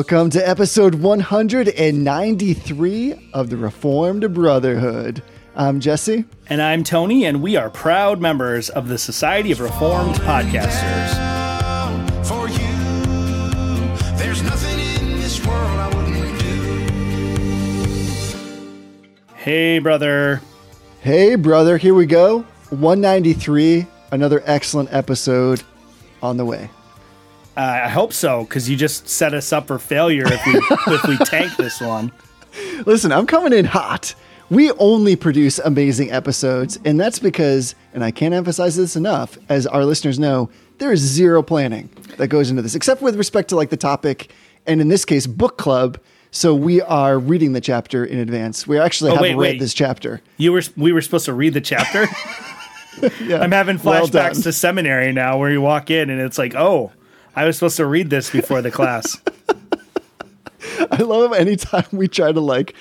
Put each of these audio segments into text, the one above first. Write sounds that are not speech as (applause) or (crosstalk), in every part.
Welcome to episode 193 of the Reformed Brotherhood. I'm Jesse. And I'm Tony, and we are proud members of the Society of Reformed Podcasters. For you, there's nothing in this world I wouldn't do. Hey, brother. Hey, brother, here we go. 193, another excellent episode on the way. Uh, I hope so, because you just set us up for failure if we (laughs) if we tank this one. Listen, I'm coming in hot. We only produce amazing episodes, and that's because, and I can't emphasize this enough, as our listeners know, there is zero planning that goes into this, except with respect to like the topic, and in this case, book club. So we are reading the chapter in advance. We actually Oh, have wait, read wait. this chapter. You were we were supposed to read the chapter. (laughs) I'm having flashbacks done. to seminary now, where you walk in and it's like, oh, I was supposed to read this before the class. (laughs) I love anytime we try to like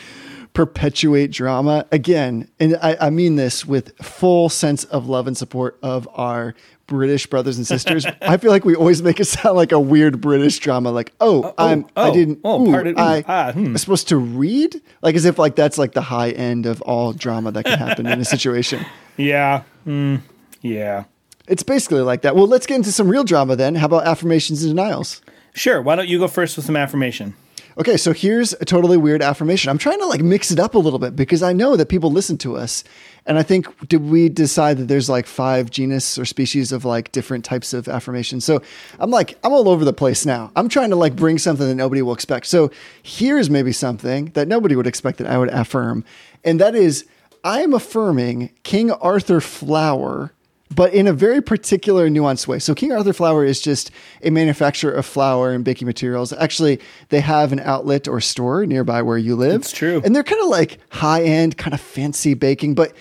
perpetuate drama again, and I, I mean this with full sense of love and support of our British brothers and sisters. (laughs) I feel like we always make it sound like a weird British drama, like oh, I'm I oh, didn't oh, ooh, pardon, I ah, hmm. am supposed to read like as if like that's like the high end of all drama that can happen in a situation. (laughs) yeah. Mm, yeah. It's basically like that. Well, let's get into some real drama then. How about affirmations and denials? Sure. Why don't you go first with some affirmation? Okay, so here's a totally weird affirmation. I'm trying to like mix it up a little bit because I know that people listen to us. And I think did we decide that there's like five genus or species of like different types of affirmation. So I'm like I'm all over the place now. I'm trying to like bring something that nobody will expect. So here's maybe something that nobody would expect that I would affirm. And that is I am affirming King Arthur Flour but in a very particular nuanced way. So King Arthur Flour is just a manufacturer of flour and baking materials. Actually, they have an outlet or store nearby where you live. It's true. And they're kind of like high end, kind of fancy baking, but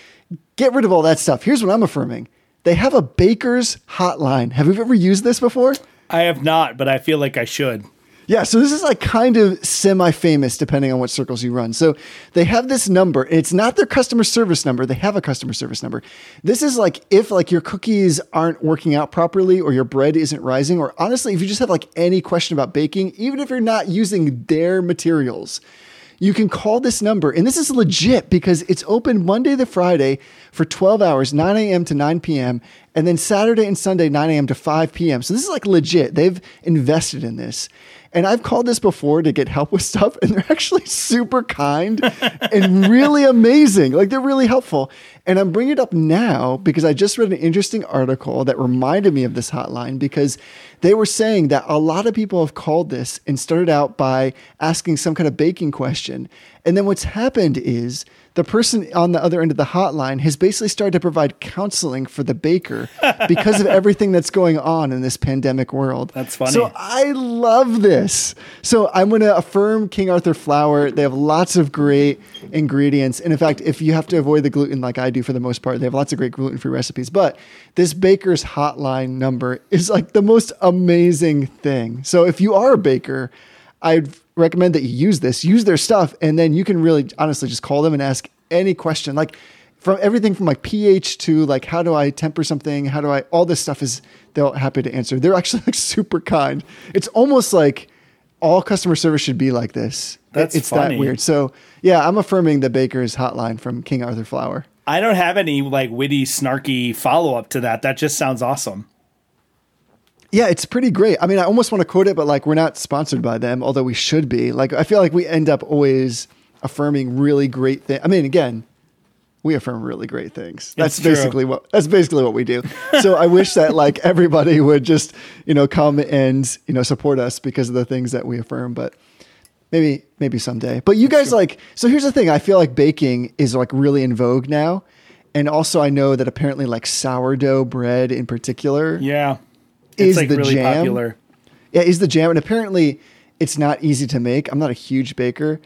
get rid of all that stuff. Here's what I'm affirming. They have a baker's hotline. Have you ever used this before? I have not, but I feel like I should. Yeah, so this is like kind of semi famous depending on what circles you run. So they have this number. It's not their customer service number. They have a customer service number. This is like if like your cookies aren't working out properly or your bread isn't rising or honestly if you just have like any question about baking, even if you're not using their materials, you can call this number. And this is legit because it's open Monday to Friday for 12 hours, 9 a.m. to 9 p.m., and then Saturday and Sunday, 9 a.m. to 5 p.m. So this is like legit. They've invested in this. And I've called this before to get help with stuff, and they're actually super kind and really amazing. Like they're really helpful. And I'm bringing it up now because I just read an interesting article that reminded me of this hotline because they were saying that a lot of people have called this and started out by asking some kind of baking question. And then what's happened is the person on the other end of the hotline has basically started to provide counseling for the baker because of (laughs) everything that's going on in this pandemic world. That's funny. So I love this. So I'm going to affirm King Arthur flour. They have lots of great ingredients. And in fact, if you have to avoid the gluten like I do for the most part, they have lots of great gluten free recipes. But this baker's hotline number is like the most amazing thing. So if you are a baker, I'd recommend that you use this, use their stuff, and then you can really honestly just call them and ask any question. Like from everything from like pH to like how do I temper something? How do I all this stuff is they're happy to answer. They're (laughs) actually like super kind. It's almost like all customer service should be like this. That's it's funny. that weird. So yeah, I'm affirming the baker's hotline from King Arthur Flour. I don't have any like witty, snarky follow up to that. That just sounds awesome. Yeah, it's pretty great. I mean, I almost want to quote it, but like we're not sponsored by them, although we should be. Like I feel like we end up always affirming really great things. I mean, again, we affirm really great things. That's It's true. basically what that's basically what we do. (laughs) So I wish that like everybody would just, you know, come and, you know, support us because of the things that we affirm, but maybe maybe someday. But you guys like so here's the thing, I feel like baking is like really in vogue now. And also I know that apparently like sourdough bread in particular Yeah. Is like the really jam- popular. yeah, is the jam, and apparently it's not easy to make. I'm not a huge baker.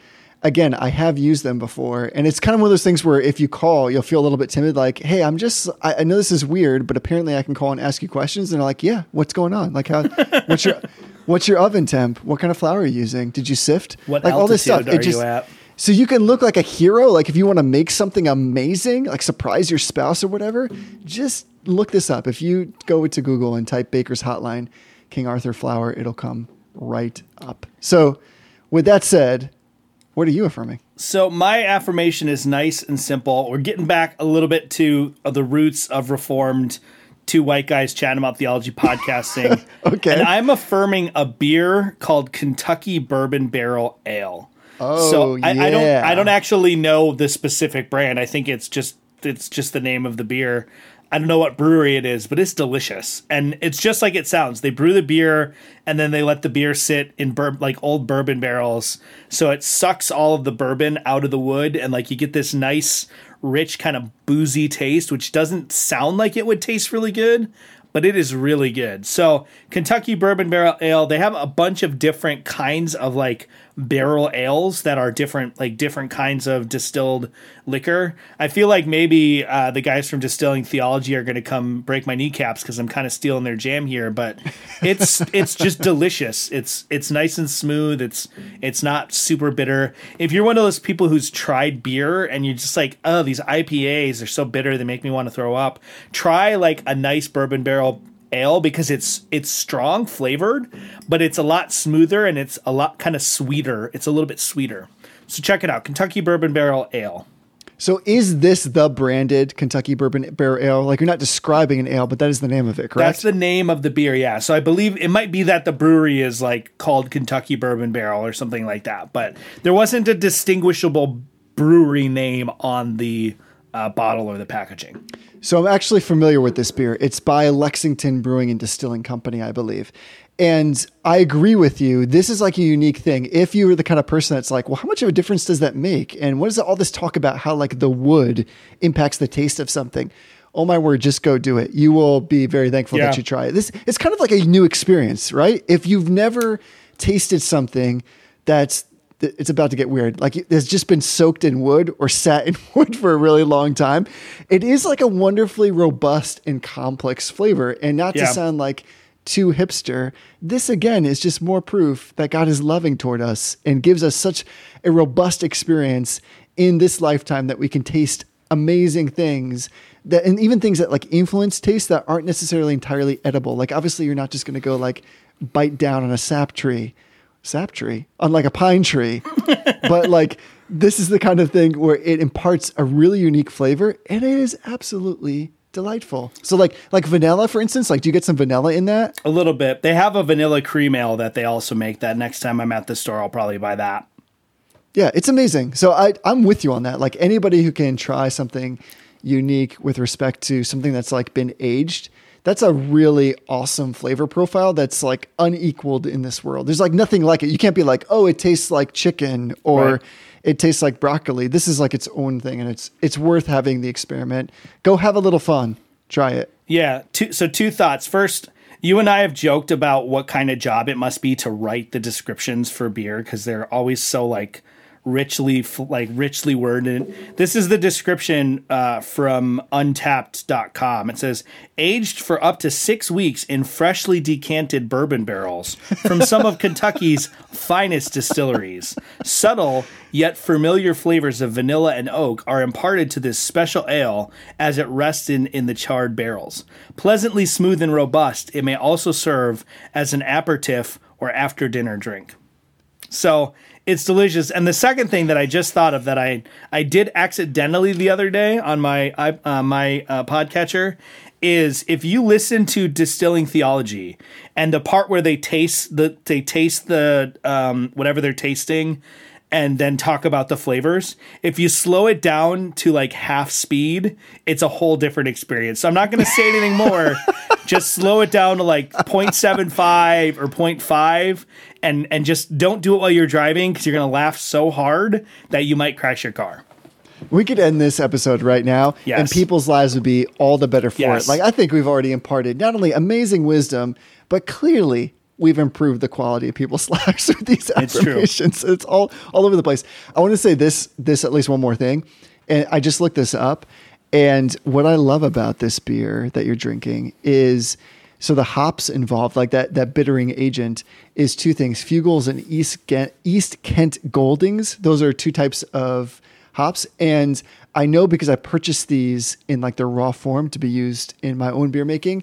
Again, I have used them before, and it's kind of one of those things where if you call, you'll feel a little bit timid, like, "Hey, I'm just, I, I know this is weird, but apparently I can call and ask you questions." And they're like, "Yeah, what's going on? Like, how, (laughs) what's your, what's your oven temp? What kind of flour are you using? Did you sift? What like altitude are you at? So you can look like a hero. Like if you want to make something amazing, like surprise your spouse or whatever, just look this up. If you go to Google and type Baker's Hotline, King Arthur Flour, it'll come right up. So With that said, what are you affirming? So my affirmation is nice and simple. We're getting back a little bit to uh, the roots of reformed two white guys chatting about theology podcasting. (laughs) Okay. And I'm affirming a beer called Kentucky Bourbon Barrel Ale. Oh, so I, I don't yeah. I don't actually know the specific brand. I think it's just it's just the name of the beer. I don't know what brewery it is, but it's delicious. And it's just like it sounds. They brew the beer and then they let the beer sit in bur- like old bourbon barrels. So it sucks all of the bourbon out of the wood and like you get this nice rich kind of boozy taste which doesn't sound like it would taste really good, but it is really good. So Kentucky Bourbon Barrel Ale, they have a bunch of different kinds of like barrel ales that are different, like different kinds of distilled liquor. I feel like maybe uh, the guys from Distilling Theology are going to come break my kneecaps because I'm kind of stealing their jam here. But (laughs) it's it's just delicious. It's it's nice and smooth. It's it's not super bitter. If you're one of those people who's tried beer and you're just like, oh, these IPAs are so bitter they make me want to throw up, try like a nice bourbon barrel ale because it's it's strong flavored, but it's a lot smoother and it's a lot kind of sweeter. It's a little bit sweeter. So check it out, Kentucky Bourbon Barrel Ale. So is this the branded Kentucky Bourbon Barrel Ale? Like you're not describing an ale, but that is the name of it, correct? That's the name of the beer, yeah. So I believe it might be that the brewery is like called Kentucky Bourbon Barrel or something like that, but there wasn't a distinguishable brewery name on the uh, bottle or the packaging. So I'm actually familiar with this beer. It's by Lexington Brewing and Distilling Company, I believe. And I agree with you. This is like a unique thing. If you were the kind of person that's like, well, how much of a difference does that make? And what is all this talk about how like the wood impacts the taste of something? Oh my word, just go do it. You will be very thankful Yeah. that you try it. This it's kind of like a new experience, right? If you've never tasted something that's it's about to get weird. Like it's just been soaked in wood or sat in (laughs) wood for a really long time. It is like a wonderfully robust and complex flavor. And not to sound like too hipster, this again is just more proof that God is loving toward us and gives us such a robust experience in this lifetime that we can taste amazing things that and even things that like influence taste that aren't necessarily entirely edible. Like obviously you're not just going to go like bite down on a sap tree sap tree on like a pine tree (laughs) but like this is the kind of thing where it imparts a really unique flavor and it is absolutely delightful so like like vanilla for instance like do you get some vanilla in that A little bit. They have a vanilla cream ale that they also make. That next time I'm at the store, I'll probably buy that. yeah it's amazing so i i'm with you on that like anybody who can try something unique with respect to something that's like been aged that's a really awesome flavor profile that's like unequaled in this world there's like nothing like it you can't be like oh it tastes like chicken or Right. it tastes like broccoli this is like its own thing and it's it's worth having the experiment go have a little fun try it Yeah. Two, so two thoughts. First, you and I have joked about what kind of job it must be to write the descriptions for beer because they're always so like richly like richly worded. This is the description uh, from Untappd.com. It says aged for up to six weeks in freshly decanted bourbon barrels from some of (laughs) Kentucky's finest distilleries. Subtle yet familiar flavors of vanilla and oak are imparted to this special ale as it rests in, in the charred barrels. Pleasantly smooth and robust, it may also serve as an aperitif or after dinner drink. So it's delicious. And the second thing that I just thought of that I I did accidentally the other day on my uh, my uh, podcatcher is if you listen to distilling theology and the part where they taste the they taste the um, whatever they're tasting and then talk about the flavors. If you slow it down to like half speed, it's a whole different experience. So I'm not going to say anything more. (laughs) just slow it down to like 0.75 or 0.5 and and just don't do it while you're driving cuz you're going to laugh so hard that you might crash your car. we could end this episode right now Yes. and people's lives would be all the better for Yes. it like i think we've already imparted not only amazing wisdom but clearly we've improved the quality of people's (laughs) lives with these It's true. affirmations. It's all all over the place. I want to say this this at least one more thing and i just looked this up and what i love about this beer that you're drinking is so the hops involved like that that bittering agent is two things Fuggles and east Kent, east kent goldings. Those are two types of hops and i know because i purchased these in like their raw form to be used in my own beer making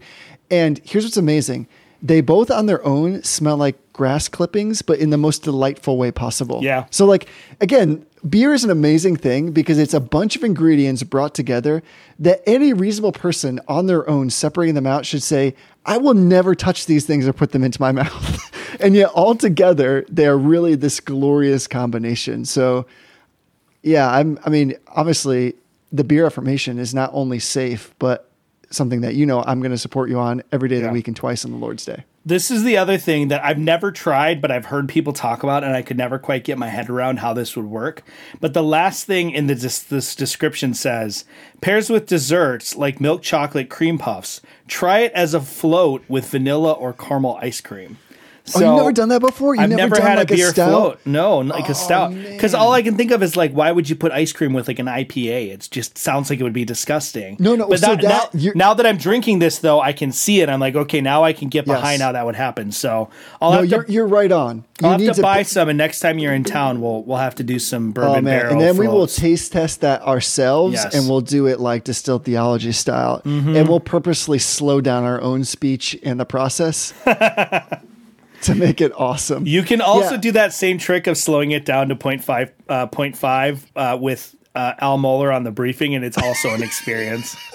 and here's what's amazing they both on their own smell like grass clippings, but in the most delightful way possible. Yeah. So, like, again, beer is an amazing thing because it's a bunch of ingredients brought together that any reasonable person on their own, separating them out, should say, I will never touch these things or put them into my (laughs) mouth. and yet, all together, they are really this glorious combination. So, yeah, I'm, I mean, obviously, the beer affirmation is not only safe, but something that you know I'm going to support you on every day of Yeah. the week and twice on the Lord's Day. This is the other thing that I've never tried, but I've heard people talk about, and I could never quite get my head around how this would work. But the last thing in the this description says pairs with desserts like milk chocolate cream puffs. Try it as a float with vanilla or caramel ice cream. Oh, you've never done that before? You've I've never, never, had like a beer stout? float. No, like Oh, a stout. Because all I can think of is like, why would you put ice cream with like an IPA? It just sounds like it would be disgusting. No, no, But so that, that- now, now that I'm drinking this, though, I can see it. I'm like, okay, now I can get Yes. behind how that would happen. So I'll No, have you're, to. you're right on. You I'll have to buy pi- some, and next time you're in town, we'll we'll have to do some bourbon Oh man! And then we will taste test that ourselves, Yes. and we'll do it like distilled theology style, mm-hmm. and we'll purposely slow down our own speech in the process (laughs) (laughs) to make it awesome. You can also Yeah. do that same trick of slowing it down to 0.5, uh, 0.5 uh, with uh, Al Mohler on the briefing, and it's also an experience. (laughs)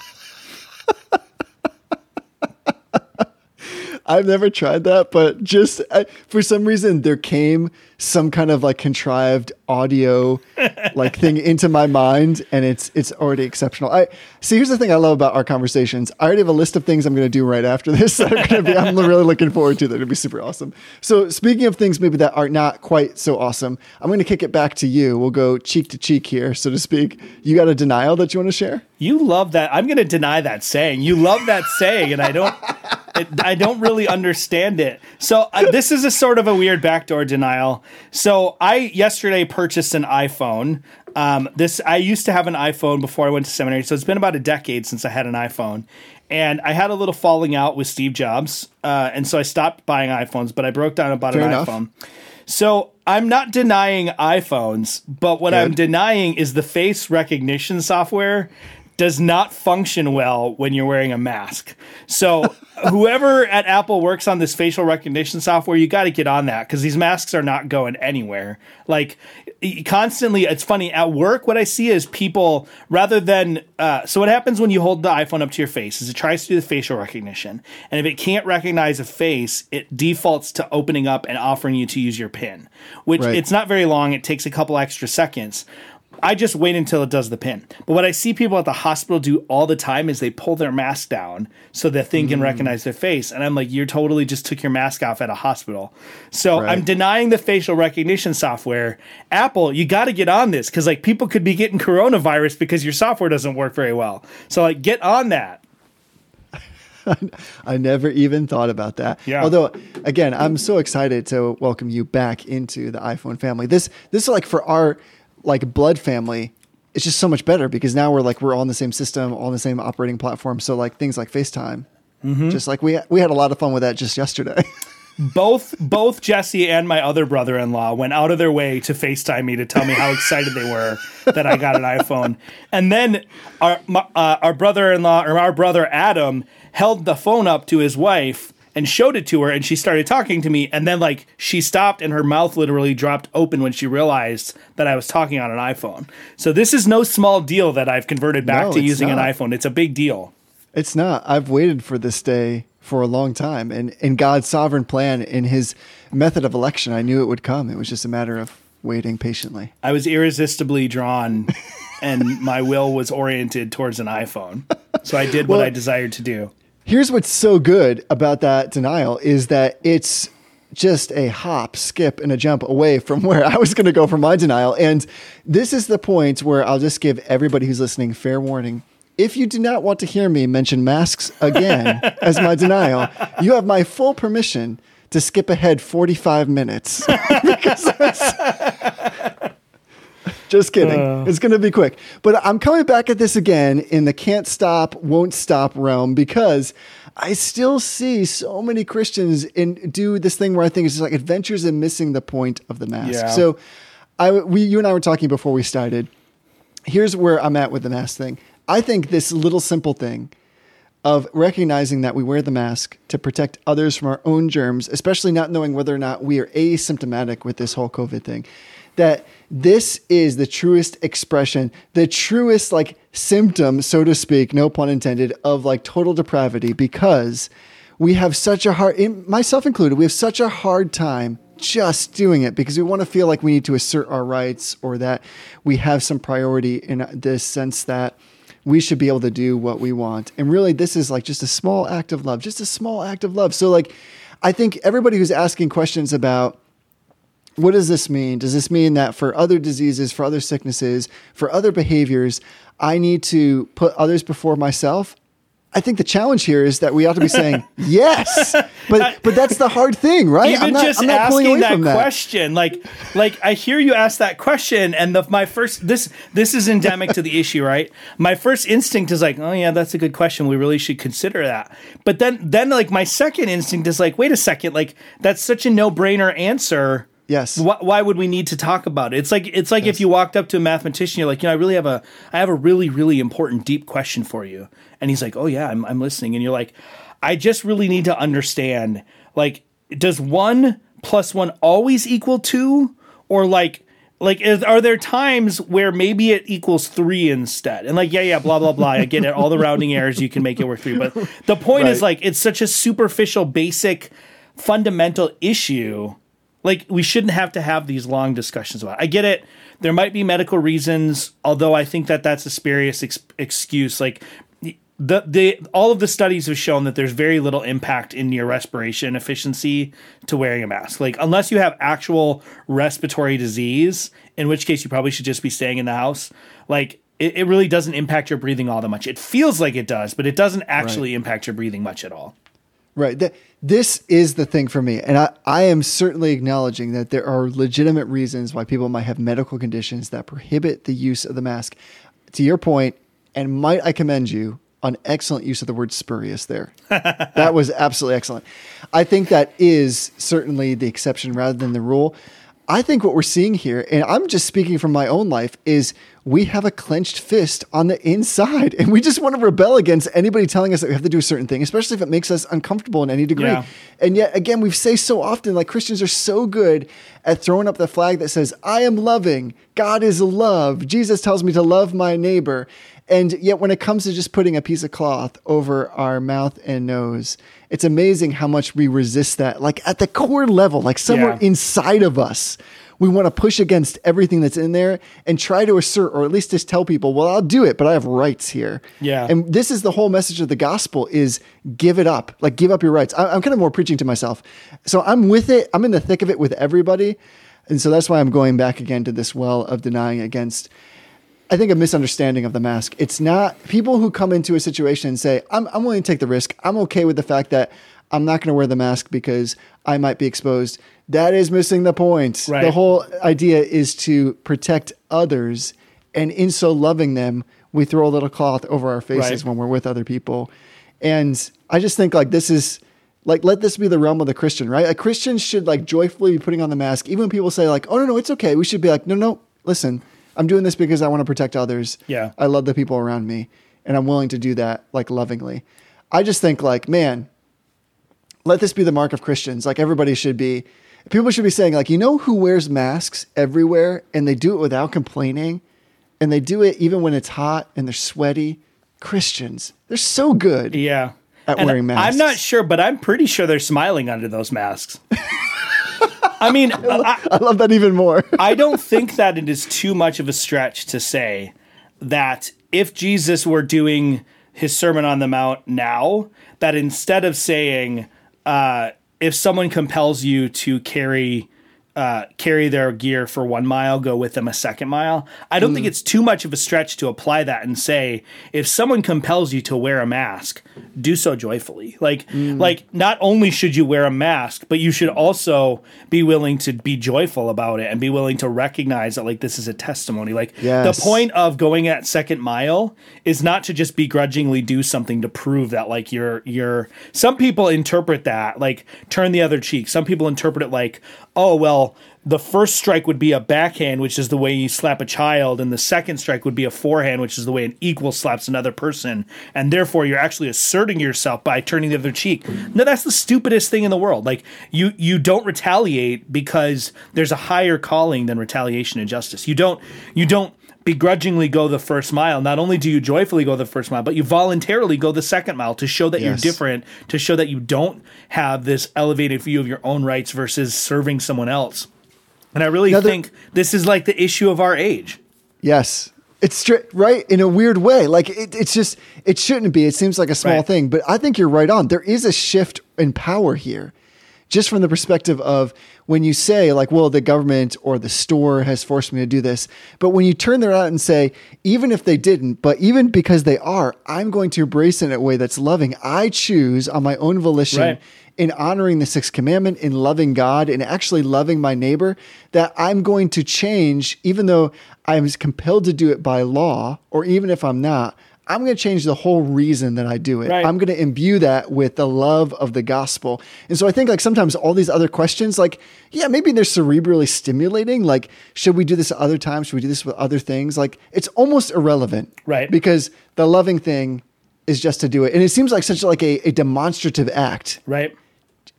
I've never tried that, but just I, for some reason there came some kind of like contrived audio (laughs) like thing into my mind, and it's it's already exceptional. I see. Here's the thing I love about our conversations. I already have a list of things I'm going to do right after this. That are going to be. I'm really looking forward to that. It'll be super awesome. So speaking of things maybe that are not quite so awesome, I'm going to kick it back to you. We'll go cheek to cheek here, so to speak. You got a denial that you want to share? You love that. I'm going to deny that saying. You love that saying, and I don't. It, I don't really understand it. So uh, this is a sort of a weird backdoor denial. So I yesterday purchased an iPhone. Um, this I used to have an iPhone before I went to seminary, so it's been about a decade since I had an iPhone. And I had a little falling out with Steve Jobs, uh, and so I stopped buying iPhones. But I broke down and bought Fair an enough. iPhone. So I'm not denying iPhones, but what I'm denying is the face recognition software does not function well when you're wearing a mask. So (laughs) whoever at Apple works on this facial recognition software, you got to get on that because these masks are not going anywhere. Like constantly, it's funny at work. What I see is people rather than uh, so what happens when you hold the iPhone up to your face is it tries to do the facial recognition, and if it can't recognize a face, it defaults to opening up and offering you to use your PIN, which Right. it's not very long. It takes a couple extra seconds. I just wait until it does the pin. But what I see people at the hospital do all the time is they pull their mask down so the thing Mm. can recognize their face. And I'm like, you're totally just took your mask off at a hospital. So Right. I'm denying the facial recognition software. Apple, you got to get on this because like people could be getting coronavirus because your software doesn't work very well. So like get on that. (laughs) I never even thought about that. Yeah. Although, again, I'm so excited to welcome you back into the iPhone family. This this is like for our like blood family. It's just so much better because now we're like we're all in the same system, all on the same operating platform. So like things like FaceTime, Mm-hmm. just like we we had a lot of fun with that just yesterday. (laughs) both both Jesse and my other brother-in-law went out of their way to FaceTime me to tell me how excited they were that I got an iPhone. And then our my, uh, our brother-in-law or our brother Adam held the phone up to his wife and showed it to her and she started talking to me and then like she stopped and her mouth literally dropped open when she realized that I was talking on an iPhone. So this is no small deal that I've converted back No, to using not. an iPhone. It's a big deal. It's not. I've waited for this day for a long time, and in God's sovereign plan, in His method of election, I knew it would come. It was just a matter of waiting patiently. I was irresistibly drawn and my will was oriented towards an iPhone. So I did what Well- I desired to do. Here's what's so good about that denial is that it's just a hop, skip, and a jump away from where I was going to go for my denial. And this is the point where I'll just give everybody who's listening fair warning. If you do not want to hear me mention masks again (laughs) as my denial, you have my full permission to skip ahead 45 minutes. (laughs) Because that's- just kidding. it's going to be quick. But I'm coming back at this again in the can't stop, won't stop realm because I still see so many Christians in do this thing where I think it's just like adventures in missing the point of the mask. Yeah. So I we you and I were talking before we started. Here's where I'm at with the mask thing. I think this little simple thing of recognizing that we wear the mask to protect others from our own germs, especially not knowing whether or not we are asymptomatic with this whole COVID thing. That this is the truest expression, the truest like symptom, so to speak, no pun intended, of like total depravity because we have such a hard, myself included, we have such a hard time just doing it because we want to feel like we need to assert our rights or that we have some priority in this sense that we should be able to do what we want. And really, this is like just a small act of love, just a small act of love. So, like, I think everybody who's asking questions about what does this mean? Does this mean that for other diseases, for other sicknesses, for other behaviors, I need to put others before myself? I think the challenge here is that we ought to be saying (laughs) yes, but but that's the hard thing, right? Even I'm not, just I'm not asking that that. question, like, like I hear you ask that question, and the my first this this is endemic to the (laughs) issue, right? My first instinct is like, oh yeah, that's a good question. We really should consider that. But then then like my second instinct is like, wait a second, like that's such a no brainer answer. Yes. Why, why would we need to talk about it? It's like it's like if you walked up to a mathematician, you're like, you know, I really have a I have a really really important deep question for you, and he's like, oh yeah, I'm I'm listening, and you're like, I just really need to understand, like, does one plus one always equal two, or like like is, are there times where maybe it equals three instead? And like yeah yeah blah blah blah. I get it. All the rounding errors you can make it work three but the point is like it's such a superficial basic fundamental issue like we shouldn't have to have these long discussions about it. i get it there might be medical reasons although i think that that's a spurious ex- excuse like the the all of the studies have shown that there's very little impact in your respiration efficiency to wearing a mask. Like unless you have actual respiratory disease, in which case you probably should just be staying in the house. Like it, it really doesn't impact your breathing all that much. It feels like it does, but it doesn't actually impact your breathing much at all. Right. Th- this is the thing for me. And I, I am certainly acknowledging that there are legitimate reasons why people might have medical conditions that prohibit the use of the mask. To your point, and might I commend you on excellent use of the word spurious there. (laughs) that was absolutely excellent. I think that is certainly the exception rather than the rule. I think what we're seeing here, and I'm just speaking from my own life, is we have a clenched fist on the inside, and we just want to rebel against anybody telling us that we have to do a certain thing, especially if it makes us uncomfortable in any degree. Yeah. And yet, again, we say so often, like Christians are so good at throwing up the flag that says, I am loving, God is love, Jesus tells me to love my neighbor. And yet, when it comes to just putting a piece of cloth over our mouth and nose, it's amazing how much we resist that. Like at the core level, like somewhere Yeah. inside of us, we want to push against everything that's in there and try to assert, or at least just tell people, well, I'll do it, but I have rights here. Yeah. And this is the whole message of the gospel is give it up. Like give up your rights. I- I'm kind of more preaching to myself. So I'm with it. I'm in the thick of it with everybody. And so that's why I'm going back again to this well of denying against I think a misunderstanding of the mask. It's not people who come into a situation and say, I'm, I'm willing to take the risk. I'm okay with the fact that I'm not going to wear the mask because I might be exposed. That is missing the point. Right. The whole idea is to protect others. And in so loving them, we throw a little cloth over our faces Right. when we're with other people. And I just think like this is like let this be the realm of the Christian, right? A Christian should like joyfully be putting on the mask. Even when people say like, "Oh no, no, it's okay." We should be like, "No, no, listen. I'm doing this because I want to protect others. Yeah. I love the people around me, and I'm willing to do that like lovingly." I just think like, man, let this be the mark of Christians. Like everybody should be. People should be saying like, you know, who wears masks everywhere and they do it without complaining, and they do it even when it's hot and they're sweaty. Christians, they're so good. Yeah. At And wearing masks. I'm not sure, but I'm pretty sure they're smiling under those masks. (laughs) I mean, I, I love that even more. (laughs) I don't think that it is too much of a stretch to say that if Jesus were doing his Sermon on the Mount now, that instead of saying, uh, if someone compels you to carry uh, carry their gear for one mile, go with them a second mile. I don't think it's too much of a stretch to apply that and say, if someone compels you to wear a mask, do so joyfully. Like, like not only should you wear a mask, but you should also be willing to be joyful about it and be willing to recognize that like this is a testimony. Like Yes. the point of going at second mile is not to just begrudgingly do something to prove that like you're you're some people interpret that like turn the other cheek. Some people interpret it like, oh well, the first strike would be a backhand, which is the way you slap a child, and the second strike would be a forehand, which is the way an equal slaps another person, and therefore you're actually asserting yourself by turning the other cheek. No, that's the stupidest thing in the world. Like you you don't retaliate because there's a higher calling than retaliation and justice. You don't you don't begrudgingly go the first mile. Not only do you joyfully go the first mile, but you voluntarily go the second mile to show that Yes. you're different, to show that you don't have this elevated view of your own rights versus serving someone else. And I really think this is like the issue of our age. Yes. It's straight right in a weird way. Like it, it's just it shouldn't be. It seems like a small Right. thing, but I think you're right on. There is a shift in power here, just from the perspective of when you say like, "Well, the government or the store has forced me to do this," but when you turn that out and say, "Even if they didn't, but even because they are, I'm going to embrace it in a way that's loving. I choose on my own volition." Right. in honoring the sixth commandment, in loving God, and actually loving my neighbor, that I'm going to change, even though I'm compelled to do it by law, or even if I'm not, I'm going to change the whole reason that I do it. Right. I'm going to imbue that with the love of the gospel. And so I think like sometimes all these other questions, like, yeah, maybe they're cerebrally stimulating. Like, should we do this other times? Should we do this with other things? Like, it's almost irrelevant. Right. Because the loving thing is just to do it. And it seems like such like a, a demonstrative act Right?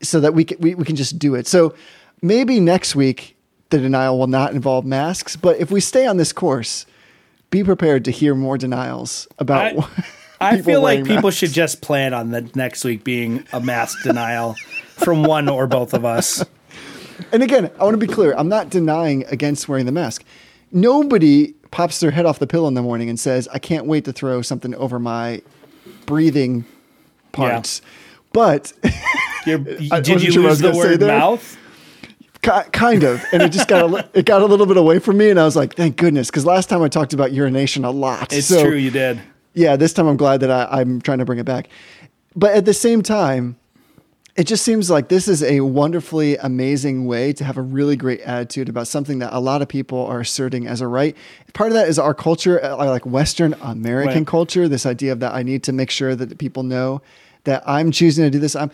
so that we can, we, we can just do it. So maybe next week the denial will not involve masks, but if we stay on this course, be prepared to hear more denials about. I, (laughs) I feel like wearing people should just plan on the next week being a mask denial from one or both of us. And again, I want to be clear. I'm not denying against wearing the mask. Nobody pops their head off the pillow in the morning and says, "I can't wait to throw something over my breathing parts." But You're, (laughs) did you sure lose the word mouth? Ki- kind of and it just got a, (laughs) it got a little bit away from me and i was like thank goodness because last time i talked about urination a lot It's So, true, you did. yeah this time i'm glad that I, i'm trying to bring it back but at the same time it just seems like this is a wonderfully amazing way to have a really great attitude about something that a lot of people are asserting as a right part of that is our culture uh, like western american Right. culture this idea of that i need to make sure that people know that i'm choosing to do this i'm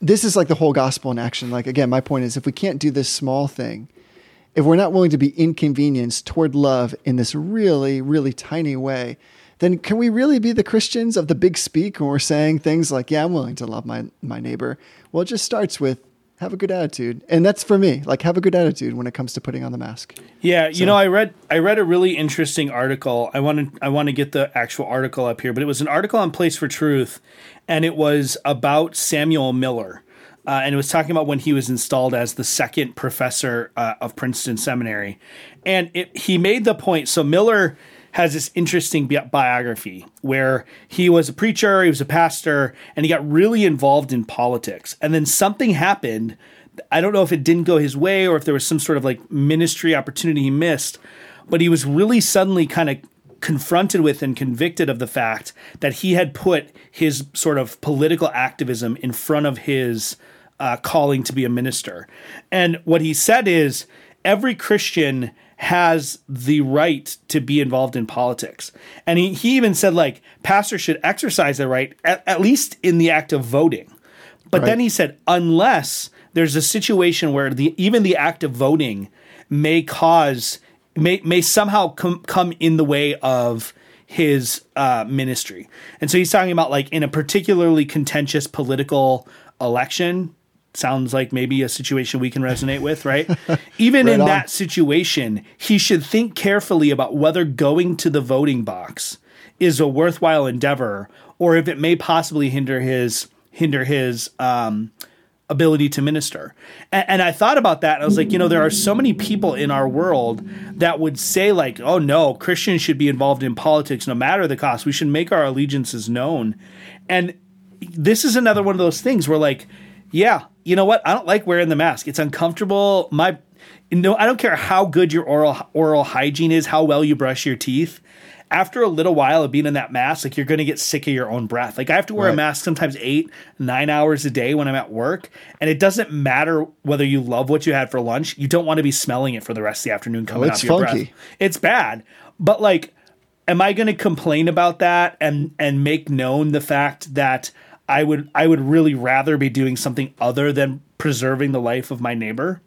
this is like the whole gospel in action. Like again, my point is if we can't do this small thing, if we're not willing to be inconvenienced toward love in this really, really tiny way, then can we really be the Christians of the big speak when we're saying things like, "Yeah, I'm willing to love my my neighbor"? Well, it just starts with have a good attitude, and that's for me. Like have a good attitude when it comes to putting on the mask. Yeah, you know, I read I read a really interesting article. I want to I want to get the actual article up here, but it was an article on Place for Truth, and it was about Samuel Miller, uh, and it was talking about when he was installed as the second professor uh, of Princeton Seminary, and it, he made the point. So Miller has this interesting bi- biography where he was a preacher, he was a pastor, and he got really involved in politics, and then something happened. I don't know if it didn't go his way or if there was some sort of like ministry opportunity he missed, but he was really suddenly kind of confronted with and convicted of the fact that he had put his sort of political activism in front of his uh, calling to be a minister. And what he said is every Christian has the right to be involved in politics. And he, he even said, like, pastors should exercise their right, at, at least in the act of voting. But then he said, unless there's a situation where the even the act of voting may cause may may somehow come come in the way of his uh, ministry. And so he's talking about like in a particularly contentious political election. Sounds like maybe a situation we can resonate with, (laughs) right? Even in on. that situation, he should think carefully about whether going to the voting box is a worthwhile endeavor or if it may possibly hinder his hinder his um, ability to minister. And, and I thought about that. And I was like, you know, there are so many people in our world that would say, like, oh no, Christians should be involved in politics no matter the cost. We should make our allegiances known. And this is another one of those things where, like, yeah, you know what? I don't like wearing the mask. It's uncomfortable. My no, I don't care how good your oral oral hygiene is, how well you brush your teeth. After a little while of being in that mask, like you're going to get sick of your own breath. Like I have to wear a mask sometimes eight, nine hours a day when I'm at work, and it doesn't matter whether you love what you had for lunch. You don't want to be smelling it for the rest of the afternoon oh, coming it's off your funky. breath. It's bad, but like, am I going to complain about that and and make known the fact that I would I would really rather be doing something other than preserving the life of my neighbor?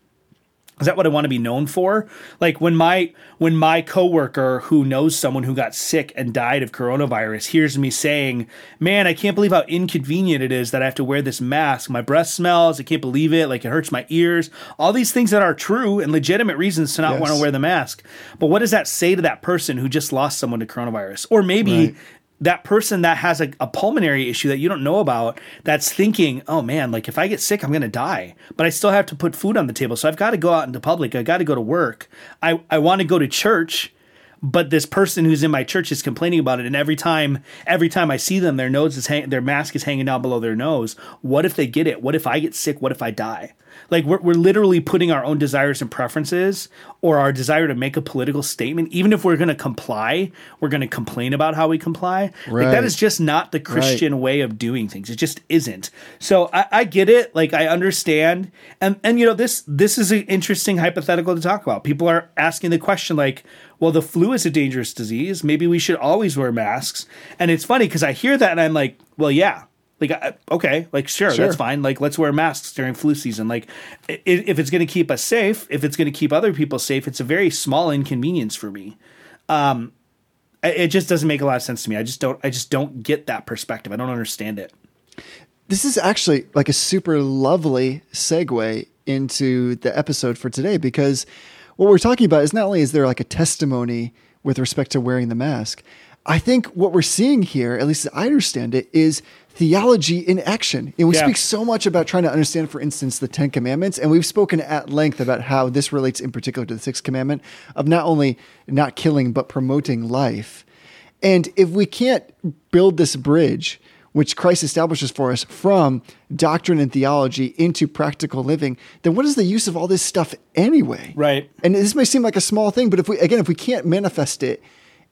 Is that what I want to be known for? Like when my when my coworker who knows someone who got sick and died of coronavirus hears me saying, "Man, I can't believe how inconvenient it is that I have to wear this mask. My breath smells. I can't believe it. Like it hurts my ears." All these things that are true and legitimate reasons to not Yes. want to wear the mask. But what does that say to that person who just lost someone to coronavirus? Or maybe Right. That person that has a, a pulmonary issue that you don't know about that's thinking, oh man, like if I get sick, I'm going to die, but I still have to put food on the table. So I've got to go out into public. I got to go to work. I, I want to go to church, but this person who's in my church is complaining about it. And every time, every time I see them, their nose is hang- their mask is hanging down below their nose. What if they get it? What if I get sick? What if I die? Like we're, we're literally putting our own desires and preferences or our desire to make a political statement. Even if we're going to comply, we're going to complain about how we comply. Like that Right. is just not the Christian way of doing things. It just isn't. So I, I get it. Like I understand. And and you know this this is an interesting hypothetical to talk about. People are asking the question like, well, the flu is a dangerous disease. Maybe we should always wear masks. And it's funny because I hear that and I'm like, well, yeah. Like I- okay, like sure, Sure. that's fine. Like let's wear masks during flu season. Like i- if it's going to keep us safe, if it's going to keep other people safe, it's a very small inconvenience for me Um, it it just doesn't make a lot of sense to me. I just don't I just don't get that perspective. I don't understand it. This is actually like a super lovely segue into the episode for today because what we're talking about is not only is there like a testimony with respect to wearing the mask, I think what we're seeing here, at least as I understand it, is theology in action. And we Yeah. speak so much about trying to understand, for instance, the Ten Commandments, and we've spoken at length about how this relates in particular to the Sixth Commandment of not only not killing, but promoting life. And if we can't build this bridge, which Christ establishes for us from doctrine and theology into practical living, then what is the use of all this stuff anyway? Right. And this may seem like a small thing, but if we again, if we can't manifest it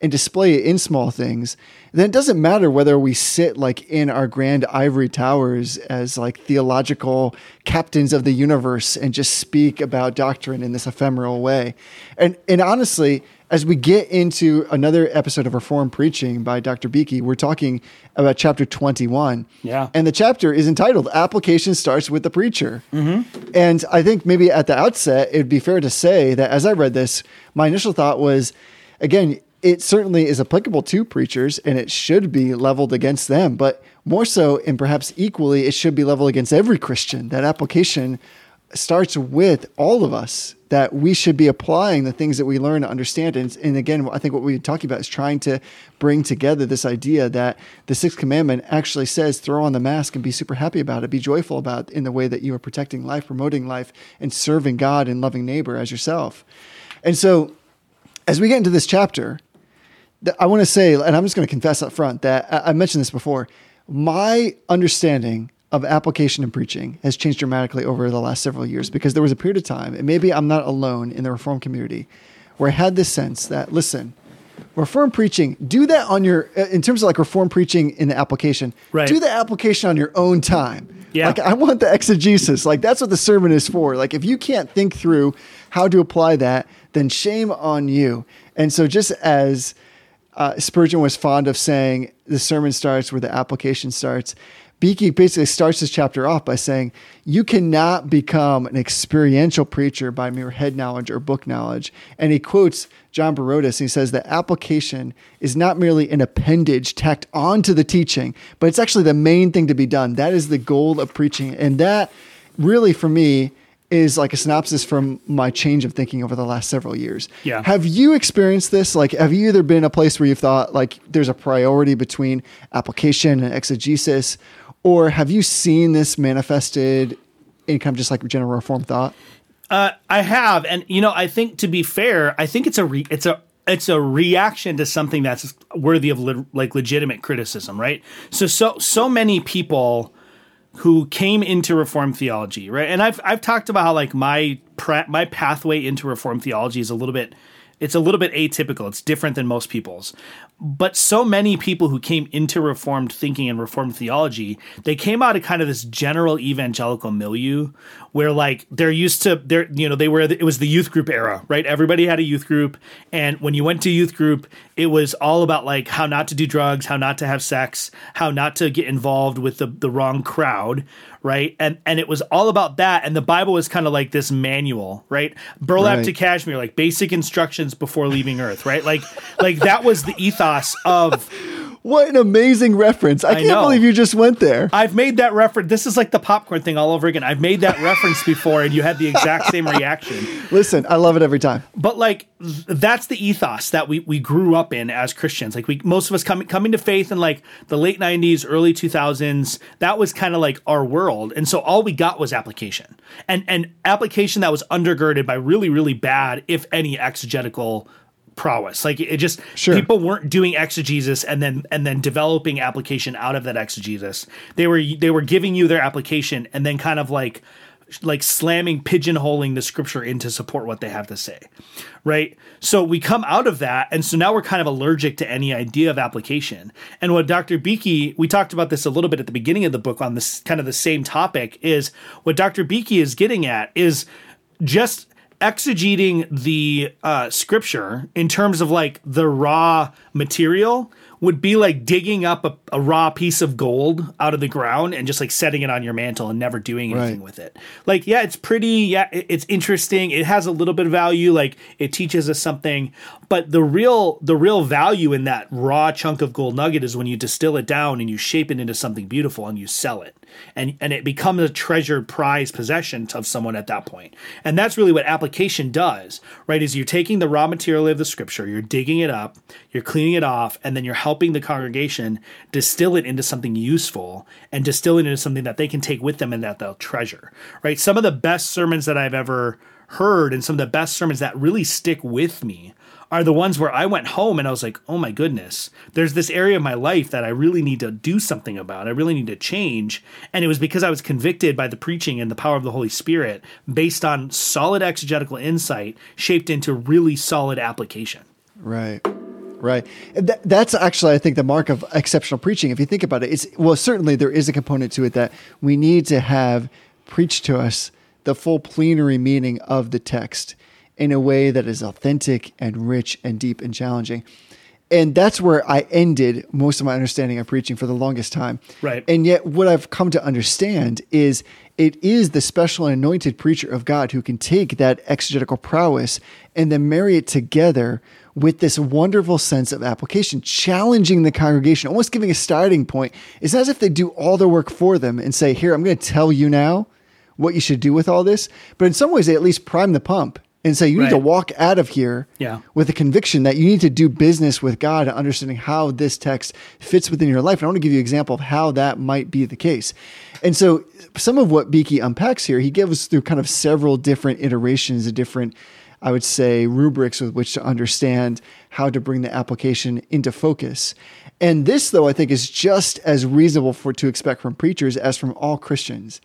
and display it in small things, then it doesn't matter whether we sit like in our grand ivory towers as like theological captains of the universe and just speak about doctrine in this ephemeral way. And and honestly, as we get into another episode of Reform Preaching by Dr. Beeke, we're talking about chapter 21. Yeah. And the chapter is entitled Application Starts with the Preacher. Mm-hmm. And I think maybe at the outset, it'd be fair to say that as I read this, my initial thought was again, it certainly is applicable to preachers and it should be leveled against them, but more so and perhaps equally, it should be leveled against every Christian. That application starts with all of us that we should be applying the things that we learn to understand. And, and again, I think what we're talking about is trying to bring together this idea that the sixth commandment actually says throw on the mask and be super happy about it, be joyful about in the way that you are protecting life, promoting life, and serving God and loving neighbor as yourself. And so as we get into this chapter, I want to say, and I'm just going to confess up front that I mentioned this before. My understanding of application and preaching has changed dramatically over the last several years because there was a period of time, and maybe I'm not alone in the reform community, where I had this sense that, listen, reform preaching, do that on your, uh, in terms of like reform preaching in the application, Right. do the application on your own time. Yeah. Like I want the exegesis. Like that's what the sermon is for. Like if you can't think through how to apply that, then shame on you. And so just as uh, Spurgeon was fond of saying, the sermon starts where the application starts. Beeke basically starts this chapter off by saying, You cannot become an experiential preacher by mere head knowledge or book knowledge. And he quotes John Broadus. He says, The application is not merely an appendage tacked onto the teaching, but it's actually the main thing to be done. That is the goal of preaching. And that really, for me, is like a synopsis from my change of thinking over the last several years. Yeah. Have you experienced this? Like, have you either been a place where you've thought like there's a priority between application and exegesis, or have you seen this manifested in kind of just like general reform thought? Uh, I have, and you know, I think to be fair, I think it's a re- it's a it's a reaction to something that's worthy of le- like legitimate criticism, right? So so so many people who came into reform theology, right? And I've I've talked about how like my pra- my pathway into reform theology is a little bit it's a little bit atypical. It's different than most people's. But so many people who came into reformed thinking and reformed theology they came out of kind of this general evangelical milieu where like they're used to they're you know they were it was the youth group era right? Everybody had a youth group. And when you went to youth group it was all about like how not to do drugs how not to have sex how not to get involved with the the wrong crowd right? And and it was all about that. And the bible was kind of like this manual right? Burlap Right. to cashmere like basic instructions before leaving earth right? Like like that was the ethos of (laughs) What an amazing reference. I, can't know. believe you just went there. I've made that reference. This is like the popcorn thing all over again. I've made that reference before, and you had the exact same reaction. (laughs) Listen, I love it every time. But like, that's the ethos that we we grew up in as Christians. Like, we most of us coming coming to faith in like the late '90s, early 2000s. That was kind of like our world, and so all we got was application, and and application that was undergirded by really really bad, if any, exegetical prowess. Like it just Sure. people weren't doing exegesis and then and then developing application out of that exegesis. They were they were giving you their application and then kind of like like slamming pigeonholing the scripture in to support what they have to say. Right? So we come out of that and so now we're kind of allergic to any idea of application. And what Dr. Beeke, we talked about this a little bit at the beginning of the book on this kind of the same topic is what Dr. Beeke is getting at is just exegeting the uh, scripture in terms of like the raw material would be like digging up a, a raw piece of gold out of the ground and just like setting it on your mantle and never doing anything Right. with it. Like, yeah, it's pretty. Yeah, it- it's interesting. It has a little bit of value. Like, it teaches us something. But the real, the real value in that raw chunk of gold nugget is when you distill it down and you shape it into something beautiful and you sell it, and and it becomes a treasured prize possession of someone at that point. And that's really what application does, right? Is you're taking the raw material of the scripture, you're digging it up, you're cleaning it off, and then you're helping the congregation distill it into something useful and distill it into something that they can take with them and that they'll treasure, right? Some of the best sermons that I've ever heard and some of the best sermons that really stick with me are the ones where I went home and I was like, oh my goodness, there's this area of my life that I really need to do something about. I really need to change. And it was because I was convicted by the preaching and the power of the Holy Spirit based on solid exegetical insight shaped into really solid application. Right. Right. That, that's actually, I think, the mark of exceptional preaching. If you think about it, it's well, certainly there is a component to it that we need to have preached to us the full plenary meaning of the text in a way that is authentic and rich and deep and challenging. And that's where I ended most of my understanding of preaching for the longest time. Right. And yet, what I've come to understand is it is the special and anointed preacher of God who can take that exegetical prowess and then marry it together with this wonderful sense of application, challenging the congregation, almost giving a starting point. It's not as if they do all the work for them and say, Here, I'm going to tell you now what you should do with all this. But in some ways, they at least prime the pump and say, You need to walk out of here Yeah. with the conviction that you need to do business with God understanding how this text fits within your life. And I want to give you an example of how that might be the case. And so some of what Beeke unpacks here, he gives through kind of several different iterations of different, I would say, rubrics with which to understand how to bring the application into focus. And this, though, I think is just as reasonable for to expect from preachers as from all Christians.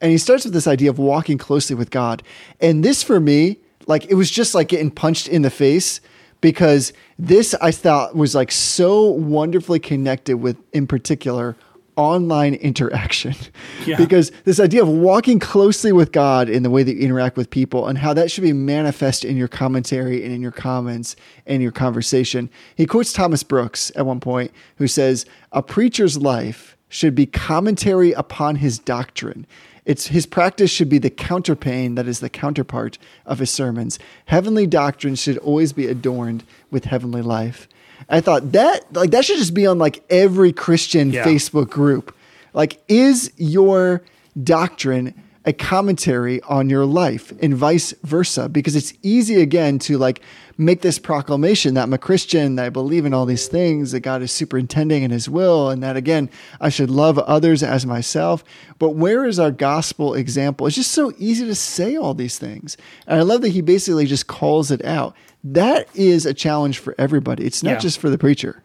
And he starts with this idea of walking closely with God. And this for me, like it was just like getting punched in the face because this I thought was like so wonderfully connected with in particular online interaction. (laughs) Yeah. Because this idea of walking closely with God in the way that you interact with people and how that should be manifest in your commentary and in your comments and your conversation. He quotes Thomas Brooks at one point who says, "A preacher's life should be commentary upon his doctrine. It's his practice should be the counterpane that is the counterpart of his sermons. Heavenly doctrine should always be adorned with heavenly life." I thought that like that should just be on like every Christian Yeah. Facebook group. Like, is your doctrine a commentary on your life and vice versa? Because it's easy again to like make this proclamation that I'm a Christian, that I believe in all these things, that God is superintending in his will, and that again, I should love others as myself. But where is our gospel example? It's just so easy to say all these things. And I love that he basically just calls it out. That is a challenge for everybody. It's not Yeah. just for the preacher.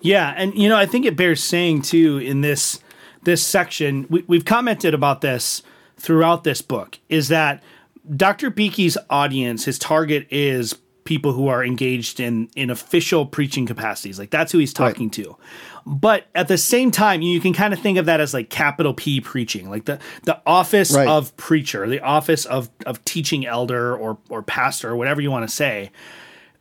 Yeah, and you know, I think it bears saying too in this this section. We, we've commented about this throughout this book. Is that Dr. Beeke's audience, his target is people who are engaged in in official preaching capacities. Like that's who he's talking to. But at the same time, you can kind of think of that as like capital P preaching, like the the office Right. of preacher, the office of of teaching elder or or pastor or whatever you want to say.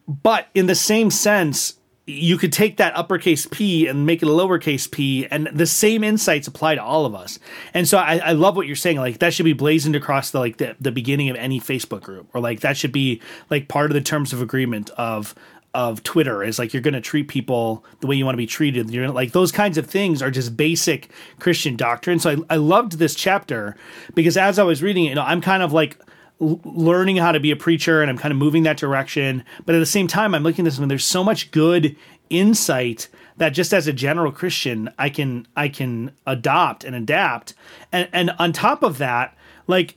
But in the same sense, you could take that uppercase P and make it a lowercase p, and the same insights apply to all of us. And so I, I love what you're saying. Like that should be blazoned across the like the, the beginning of any Facebook group, or like that should be like part of the terms of agreement of of Twitter is like you're going to treat people the way you want to be treated. You're like those kinds of things are just basic Christian doctrine. So I, I loved this chapter because as I was reading it, you know, I'm kind of like l- learning how to be a preacher and I'm kind of moving that direction. But at the same time, I'm looking at this and there's so much good insight that just as a general Christian, I can I can adopt and adapt. And and on top of that, like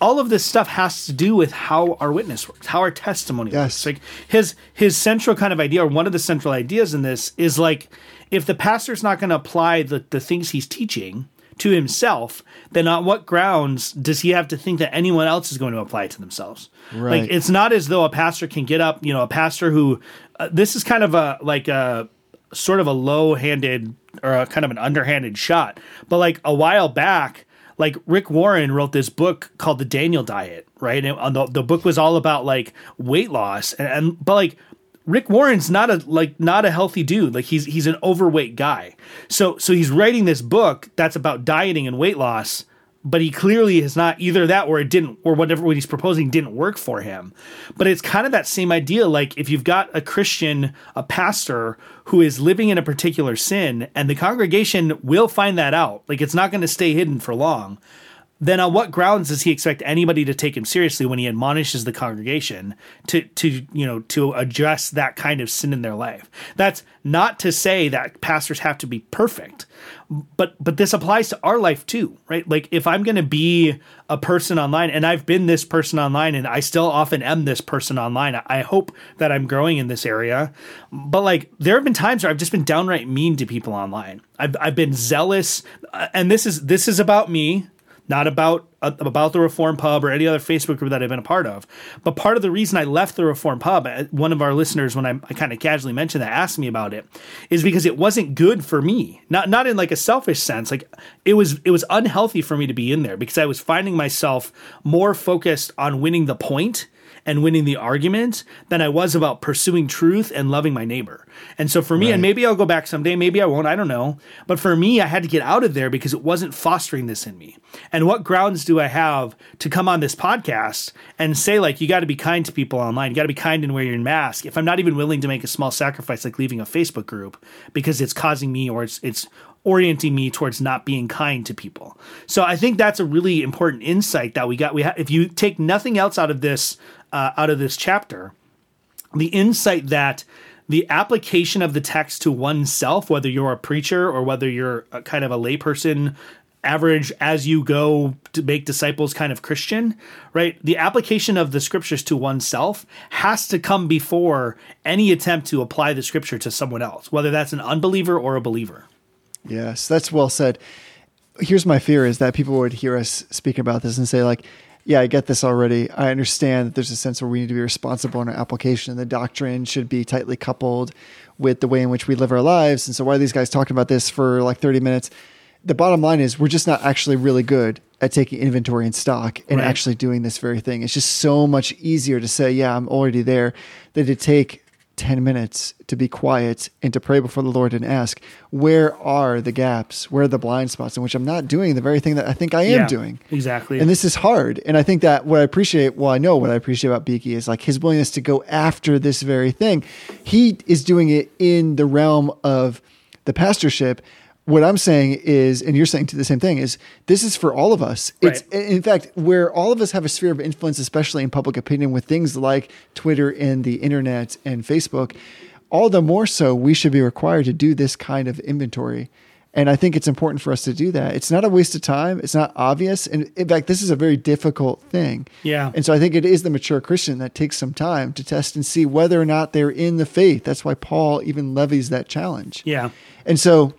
all of this stuff has to do with how our witness works, how our testimony Yes. works. Like his his central kind of idea, or one of the central ideas in this, is like if the pastor's not going to apply the the things he's teaching to himself, then on what grounds does he have to think that anyone else is going to apply it to themselves? Right. Like it's not as though a pastor can get up, you know, a pastor who uh, this is kind of a like a sort of a low-handed or a kind of an underhanded shot. But like a while back, like Rick Warren wrote this book called The Daniel Diet, right? And uh, the, the book was all about like weight loss and, and but like Rick Warren's not a like not a healthy dude. Like he's he's an overweight guy. So so he's writing this book that's about dieting and weight loss, but he clearly is not either that or it didn't or whatever what he's proposing didn't work for him. But it's kind of that same idea like if you've got a Christian, a pastor who is living in a particular sin and the congregation will find that out. Like it's not going to stay hidden for long then on what grounds does he expect anybody to take him seriously when he admonishes the congregation to to you know to address that kind of sin in their life? That's not to say that pastors have to be perfect but but this applies to our life too right? Like if i'm going to be a person online and i've been this person online and i still often am this person online I- hope that i'm growing in this area. But like there have been times where i've just been downright mean to people online. I've, I've been zealous uh, and this is this is about me not about uh, about the Reform Pub or any other Facebook group that I've been a part of. But part of the reason I left the Reform Pub, uh, one of our listeners, when I, I kind of casually mentioned that, asked me about it, is because it wasn't good for me. Not not in like a selfish sense. Like it was it was unhealthy for me to be in there because I was finding myself more focused on winning the point and winning the argument than I was about pursuing truth and loving my neighbor. And so for me, and maybe I'll go back someday, maybe I won't, I don't know. But for me, I had to get out of there because it wasn't fostering this in me. And what grounds do I have to come on this podcast and say, like, you got to be kind to people online, you got to be kind and wear your mask if I'm not even willing to make a small sacrifice like leaving a Facebook group because it's causing me or it's, it's, orienting me towards not being kind to people. So I think that's a really important insight that we got. We ha- if you take nothing else out of this uh, out of this chapter, the insight that the application of the text to oneself, whether you're a preacher or whether you're kind of a layperson, average as you go to make disciples kind of Christian, right? The application of the scriptures to oneself has to come before any attempt to apply the scripture to someone else, whether that's an unbeliever or a believer. Yes, that's well said. Here's my fear is that people would hear us speak about this and say, like, yeah, I get this already. I understand that there's a sense where we need to be responsible in our application. And the doctrine should be tightly coupled with the way in which we live our lives. And so, why are these guys talking about this for like 30 minutes? The bottom line is, we're just not actually really good at taking inventory and stock and Right. actually doing this very thing. It's just so much easier to say, yeah, I'm already there, than to take 10 minutes to be quiet and to pray before the Lord and ask, where are the gaps? Where are the blind spots in which I'm not doing the very thing that I think I am Yeah, doing? exactly. And this is hard. And I think that what I appreciate, well, I know what I appreciate about Beeke is like his willingness to go after this very thing. He is doing it in the realm of the pastorship. What I'm saying is, and you're saying to the same thing, is this is for all of us. It's Right. in fact where all of us have a sphere of influence, especially in public opinion, with things like Twitter and the internet and Facebook. All the more so, we should be required to do this kind of inventory. And I think it's important for us to do that. It's not a waste of time. It's not obvious. And in fact, this is a very difficult thing. Yeah. And so I think it is the mature Christian that takes some time to test and see whether or not they're in the faith. That's why Paul even levies that challenge. yeah. And so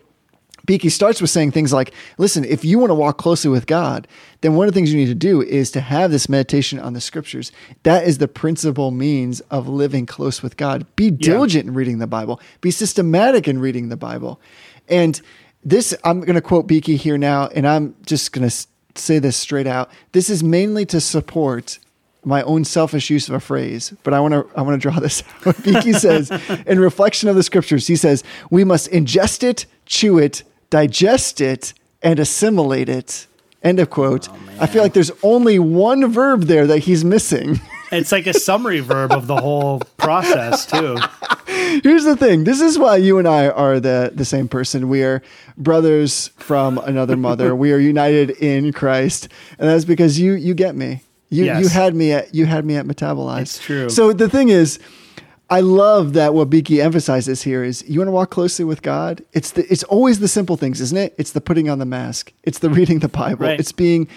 Beeke starts with saying things like, listen, if you want to walk closely with God, then one of the things you need to do is to have this meditation on the scriptures. That is the principal means of living close with God. Be diligent in reading the Bible, be systematic in reading the Bible. And this, I'm going to quote Beeke here now, and I'm just going to say this straight out. This is mainly to support my own selfish use of a phrase, but I want to I want to draw this out. (laughs) Beeke says, in reflection of the scriptures, he says, we must ingest it, chew it, digest it, and assimilate it. End of quote. Oh, I feel like there's only one verb there that he's missing. (laughs) It's like a summary verb of the whole process too. (laughs) Here's the thing. This is why you and I are the the same person. We are brothers from another mother. we are united in Christ, and that's because you you get me. You Yes. you had me at you had me at metabolize. It's true. So the thing is, I love that what Beeke emphasizes here is you want to walk closely with God. It's the it's always the simple things, isn't it? It's the putting on the mask. It's the (laughs) reading the Bible. Right. It's being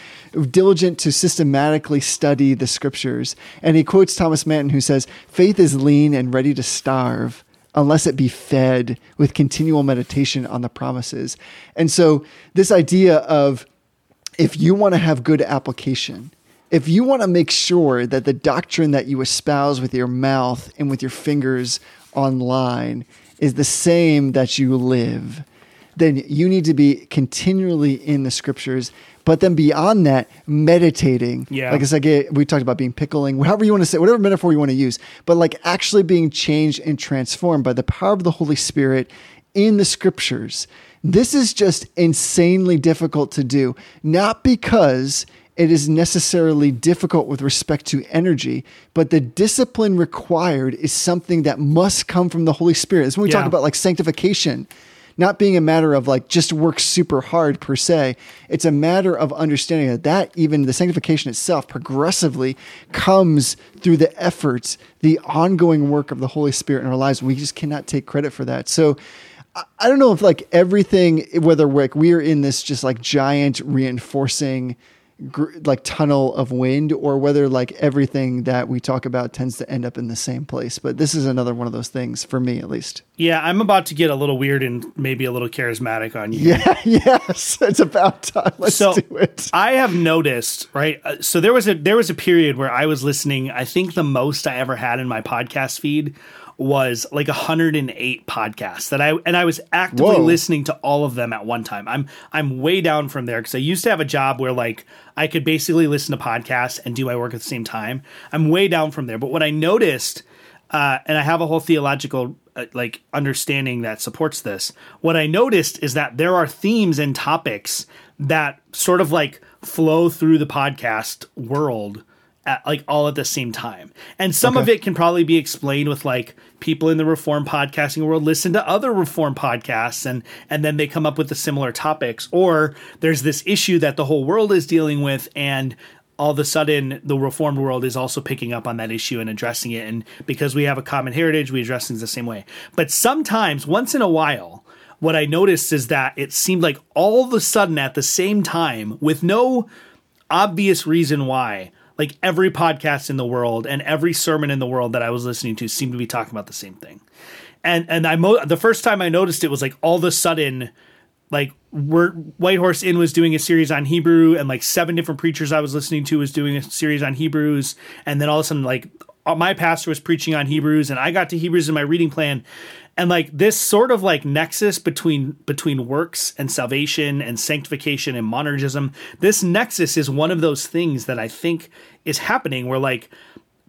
diligent to systematically study the scriptures. And he quotes Thomas Manton who says, "Faith is lean and ready to starve." Unless it be fed with continual meditation on the promises. And so, this idea of if you want to have good application, if you want to make sure that the doctrine that you espouse with your mouth and with your fingers online is the same that you live, then you need to be continually in the scriptures. But then beyond that, meditating. Yeah. Like I said, we talked about being pickling, however you want to say, whatever metaphor you want to use, but like actually being changed and transformed by the power of the Holy Spirit in the scriptures. This is just insanely difficult to do, not because it is necessarily difficult with respect to energy, but the discipline required is something that must come from the Holy Spirit. It's when we talk about like sanctification, not being a matter of like just work super hard per se. It's a matter of understanding that that even the sanctification itself progressively comes through the efforts, the ongoing work of the Holy Spirit in our lives. We just cannot take credit for that. So I- don't know if like everything, whether like we're in this just like giant reinforcing gr- like tunnel of wind or whether like everything that we talk about tends to end up in the same place. But this is another one of those things for me, at least. Yeah, I'm about to get a little weird and maybe a little charismatic on you. Yeah. (laughs) yes. It's about time. Let's so do it. I have noticed, right? uh, So there was a there was a period where I was listening. I think the most I ever had in my podcast feed was like 108 podcasts that I and I was actively Whoa. listening to all of them at one time. I'm I'm way down from there because I used to have a job where like I could basically listen to podcasts and do my work at the same time. I'm way down from there. But what I noticed uh, and I have a whole theological uh, like understanding that supports this. What I noticed is that there are themes and topics that sort of like flow through the podcast world at like all at the same time. And some of it can probably be explained with like people in the reform podcasting world listen to other reform podcasts and and then they come up with the similar topics. Or there's this issue that the whole world is dealing with and all of a sudden the reformed world is also picking up on that issue and addressing it. And because we have a common heritage we address things the same way. But sometimes once in a while what i noticed is that it seemed like all of a sudden at the same time with no obvious reason why like every podcast in the world and every sermon in the world that i was listening to seemed to be talking about the same thing. And and i mo- the first time i noticed it was like all of a sudden like we're, White Horse Inn was doing a series on Hebrew, and like seven different preachers I was listening to was doing a series on Hebrews, and then all of a sudden, like my pastor was preaching on Hebrews, and I got to Hebrews in my reading plan, and like this sort of like nexus between between works and salvation and sanctification and monergism. This nexus is one of those things that I think is happening where like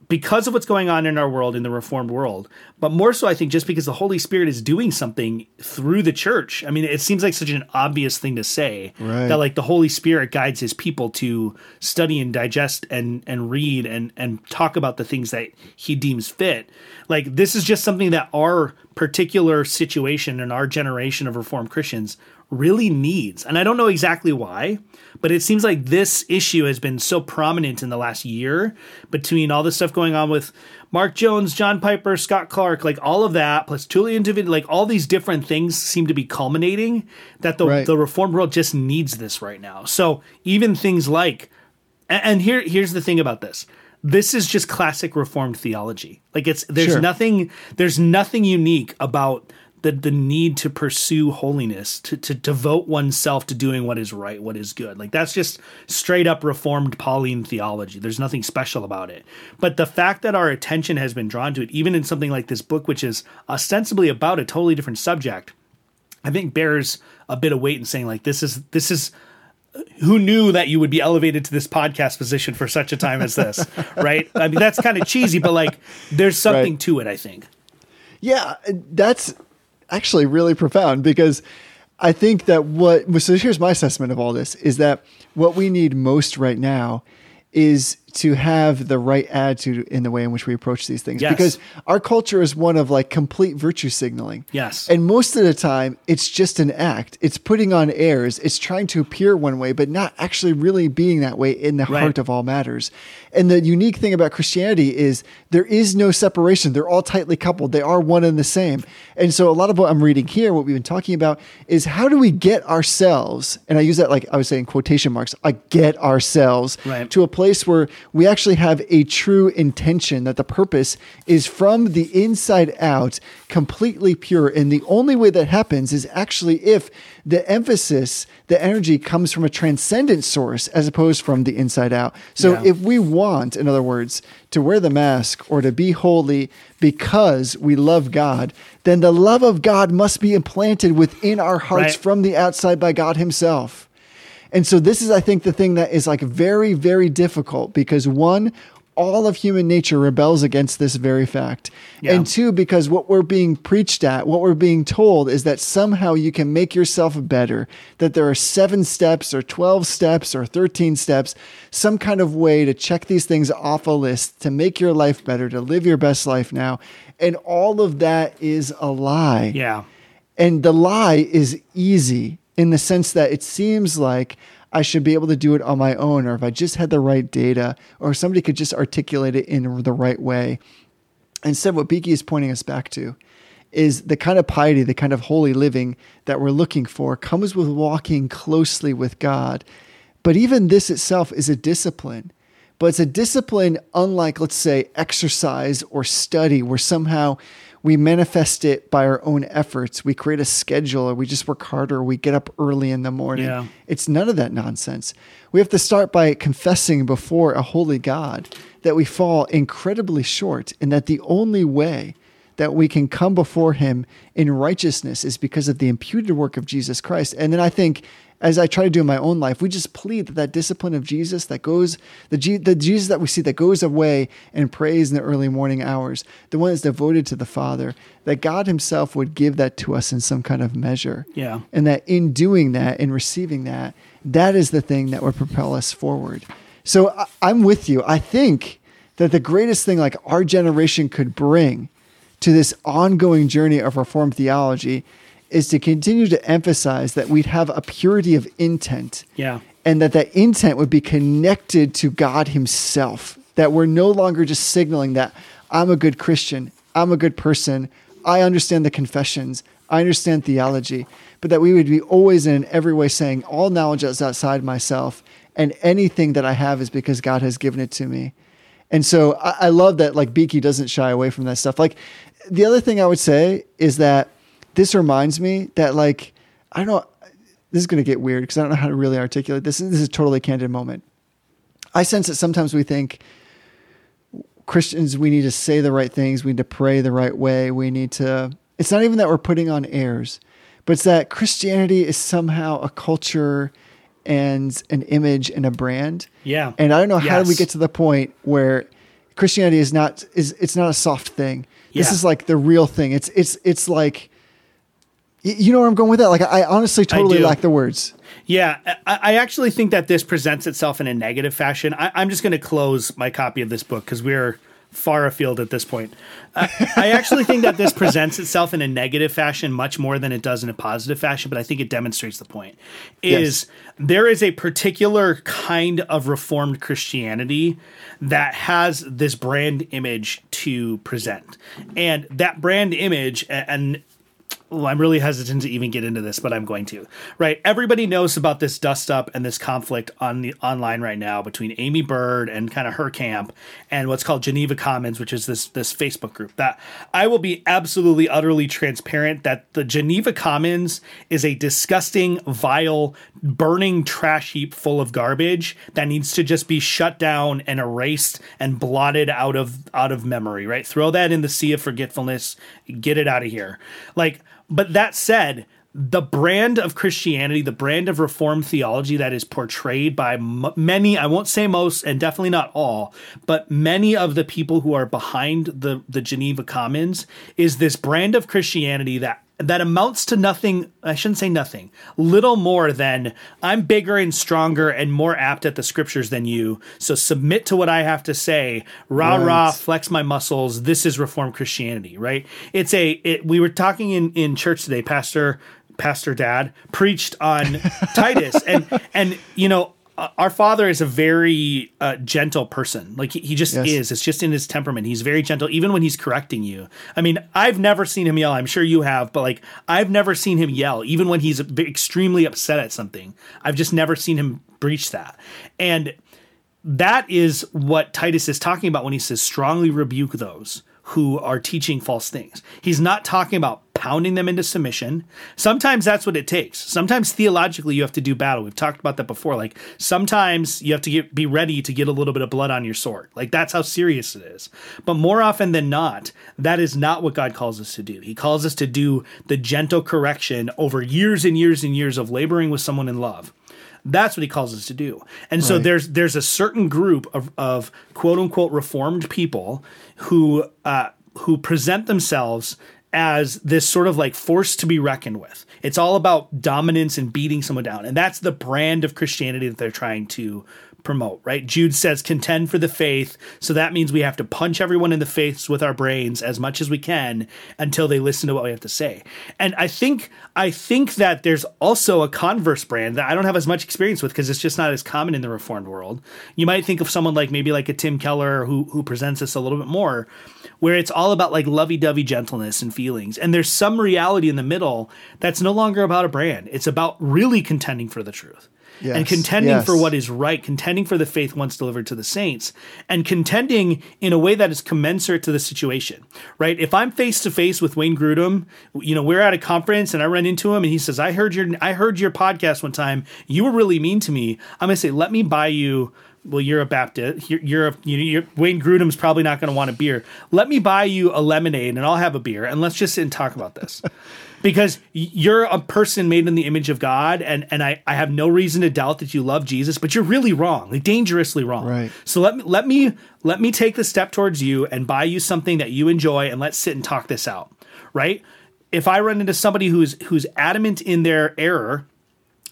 because of what's going on in our world in the reformed world but more so i think just because the holy spirit is doing something through the church i mean it seems like such an obvious thing to say Right. that like the holy spirit guides his people to study and digest and and read and and talk about the things that he deems fit like this is just something that our particular situation and our generation of reformed christians really needs and i don't know exactly why but it seems like this issue has been so prominent in the last year between all the stuff going on with Mark Jones, John Piper, Scott Clark, like all of that, plus Tullian David, like all these different things seem to be culminating that the, Right. the reformed world just needs this right now. So even things like, and here here's the thing about this. This is just classic reformed theology. Like it's there's Sure. nothing there's nothing unique about the the need to pursue holiness, to to devote oneself to doing what is right, what is good. Like that's just straight up reformed Pauline theology. There's nothing special about it. But the fact that our attention has been drawn to it, even in something like this book, which is ostensibly about a totally different subject, I think bears a bit of weight in saying like this is this is uh, who knew that you would be elevated to this podcast position for such a time as this, (laughs) right? I mean, that's kind of cheesy, but like, there's something Right. to it. I think. Yeah, that's actually really profound because I think that what so here's my assessment of all this is that what we need most right now is to have the right attitude in the way in which we approach these things Yes. because our culture is one of like complete virtue signaling. Yes. And most of the time it's just an act. It's putting on airs. It's trying to appear one way but not actually really being that way in the Right. heart of all matters. And the unique thing about Christianity is there is no separation. They're all tightly coupled. They are one and the same. And so a lot of what I'm reading here, what we've been talking about, is how do we get ourselves, and I use that like I was saying quotation marks, I get ourselves Right. to a place where we actually have a true intention that the purpose is from the inside out, completely pure. And the only way that happens is actually if the emphasis, the energy comes from a transcendent source as opposed from the inside out. So Yeah. if we want, in other words, to wear the mask or to be holy because we love God, then the love of God must be implanted within our hearts Right. from the outside by God Himself. And so this is, I think, the thing that is like very, very difficult because one, all of human nature rebels against this very fact. Yeah. And two, because what we're being preached at, what we're being told is that somehow you can make yourself better, that there are seven steps or 12 steps or 13 steps, some kind of way to check these things off a list to make your life better, to live your best life now. And all of that is a lie. Yeah. And the lie is easy in the sense that it seems like I should be able to do it on my own, or if I just had the right data, or somebody could just articulate it in the right way. Instead, what Beeke is pointing us back to is the kind of piety, the kind of holy living that we're looking for comes with walking closely with God. But even this itself is a discipline. But it's a discipline unlike, let's say, exercise or study, where somehow we manifest it by our own efforts. We create a schedule, or we just work harder, or we get up early in the morning. Yeah. It's none of that nonsense. We have to start by confessing before a holy God that we fall incredibly short and that the only way that we can come before him in righteousness is because of the imputed work of Jesus Christ. And then I think as I try to do in my own life, we just plead that that discipline of Jesus that goes, the, G, the Jesus that we see that goes away and prays in the early morning hours, the one that's devoted to the Father, that God himself would give that to us in some kind of measure. Yeah. And that in doing that, in receiving that, that is the thing that would propel us forward. So I, I'm with you. I think that the greatest thing like our generation could bring to this ongoing journey of Reformed theology is to continue to emphasize that we'd have a purity of intent Yeah. and that that intent would be connected to God Himself. That we're no longer just signaling that I'm a good Christian, I'm a good person, I understand the confessions, I understand theology, but that we would be always in every way saying all knowledge is outside myself, and anything that I have is because God has given it to me. And so I, I love that like Beeke doesn't shy away from that stuff. Like the other thing I would say is that this reminds me that like I don't know this is going to get weird because I don't know how to really articulate this. This is a totally candid moment. I sense that sometimes we think Christians we need to say the right things, we need to pray the right way, we need to it's not even that we're putting on airs, but it's that Christianity is somehow a culture and an image and a brand. Yeah. And I don't know how did we get to the point where Christianity is not is it's not a soft thing. This is like the real thing. It's it's it's like you know where I'm going with that? Like I honestly totally do. lack the words. Yeah, I, I actually think that this presents itself in a negative fashion. I, I'm just going to close my copy of this book because we're far afield at this point. I, I actually think that this presents itself in a negative fashion much more than it does in a positive fashion, but I think it demonstrates the point. Is there is a particular kind of reformed Christianity that has this brand image to present, and that brand image a- and I'm really hesitant to even get into this, but I'm going to. Right, everybody knows about this dust up and this conflict on the online right now between Aimee Byrd and kind of her camp and what's called Geneva Commons, which is this this Facebook group. That I will be absolutely utterly transparent that the Geneva Commons is a disgusting, vile, burning trash heap full of garbage that needs to just be shut down and erased and blotted out of out of memory. Right, throw that in the sea of forgetfulness. Get it out of here. Like but that said, the brand of Christianity, the brand of Reformed theology that is portrayed by m- many, I won't say most, and definitely not all, but many of the people who are behind the, the Geneva Commons is this brand of Christianity that that amounts to nothing. I shouldn't say nothing. Little more than I'm bigger and stronger and more apt at the scriptures than you. So submit to what I have to say. Rah Right. rah, flex my muscles. This is Reformed Christianity, right? It's a. It, we were talking in in church today, Pastor Pastor Dad preached on (laughs) Titus, and and you know. Uh, Our father is a very uh, gentle person. Like he, he just Yes. is. It's just in his temperament. He's very gentle, even when he's correcting you. I mean, I've never seen him yell. I'm sure you have, but like I've never seen him yell, even when he's extremely upset at something. I've just never seen him breach that. And that is what Titus is talking about when he says strongly rebuke those who are teaching false things. He's not talking about pounding them into submission. Sometimes that's what it takes. Sometimes theologically you have to do battle. We've talked about that before. Like sometimes you have to get, be ready to get a little bit of blood on your sword. Like that's how serious it is. But more often than not, that is not what God calls us to do. He calls us to do the gentle correction over years and years and years of laboring with someone in love. That's what he calls us to do. And so there's there's a certain group of, of quote unquote reformed people who uh, who present themselves as this sort of like force to be reckoned with. It's all about dominance and beating someone down. And that's the brand of Christianity that they're trying to promote, right? Jude says contend for the faith. So that means we have to punch everyone in the face with our brains as much as we can until they listen to what we have to say. And I think I think that there's also a converse brand that I don't have as much experience with because it's just not as common in the reformed world. You might think of someone like maybe like a Tim Keller who who presents this a little bit more where it's all about like lovey-dovey gentleness and feelings. And there's some reality in the middle that's no longer about a brand. It's about really contending for the truth and contending yes. for what is right, contending for the faith once delivered to the saints, and contending in a way that is commensurate to the situation, right? If I'm face to face with Wayne Grudem, you know, we're at a conference and I run into him and he says, "I heard your I heard your podcast one time. You were really mean to me." I'm gonna say, "Let me buy you." Well, you're a Baptist. You're, you're, a, you know, you're Wayne Grudem's probably not going to want a beer. Let me buy you a lemonade, and I'll have a beer, and let's just sit and talk about this (laughs) because you're a person made in the image of God, and and I, I have no reason to doubt that you love Jesus, but you're really wrong, like dangerously wrong. Right. So let me let me let me take the step towards you and buy you something that you enjoy, and let's sit and talk this out. Right? If I run into somebody who's who's adamant in their error,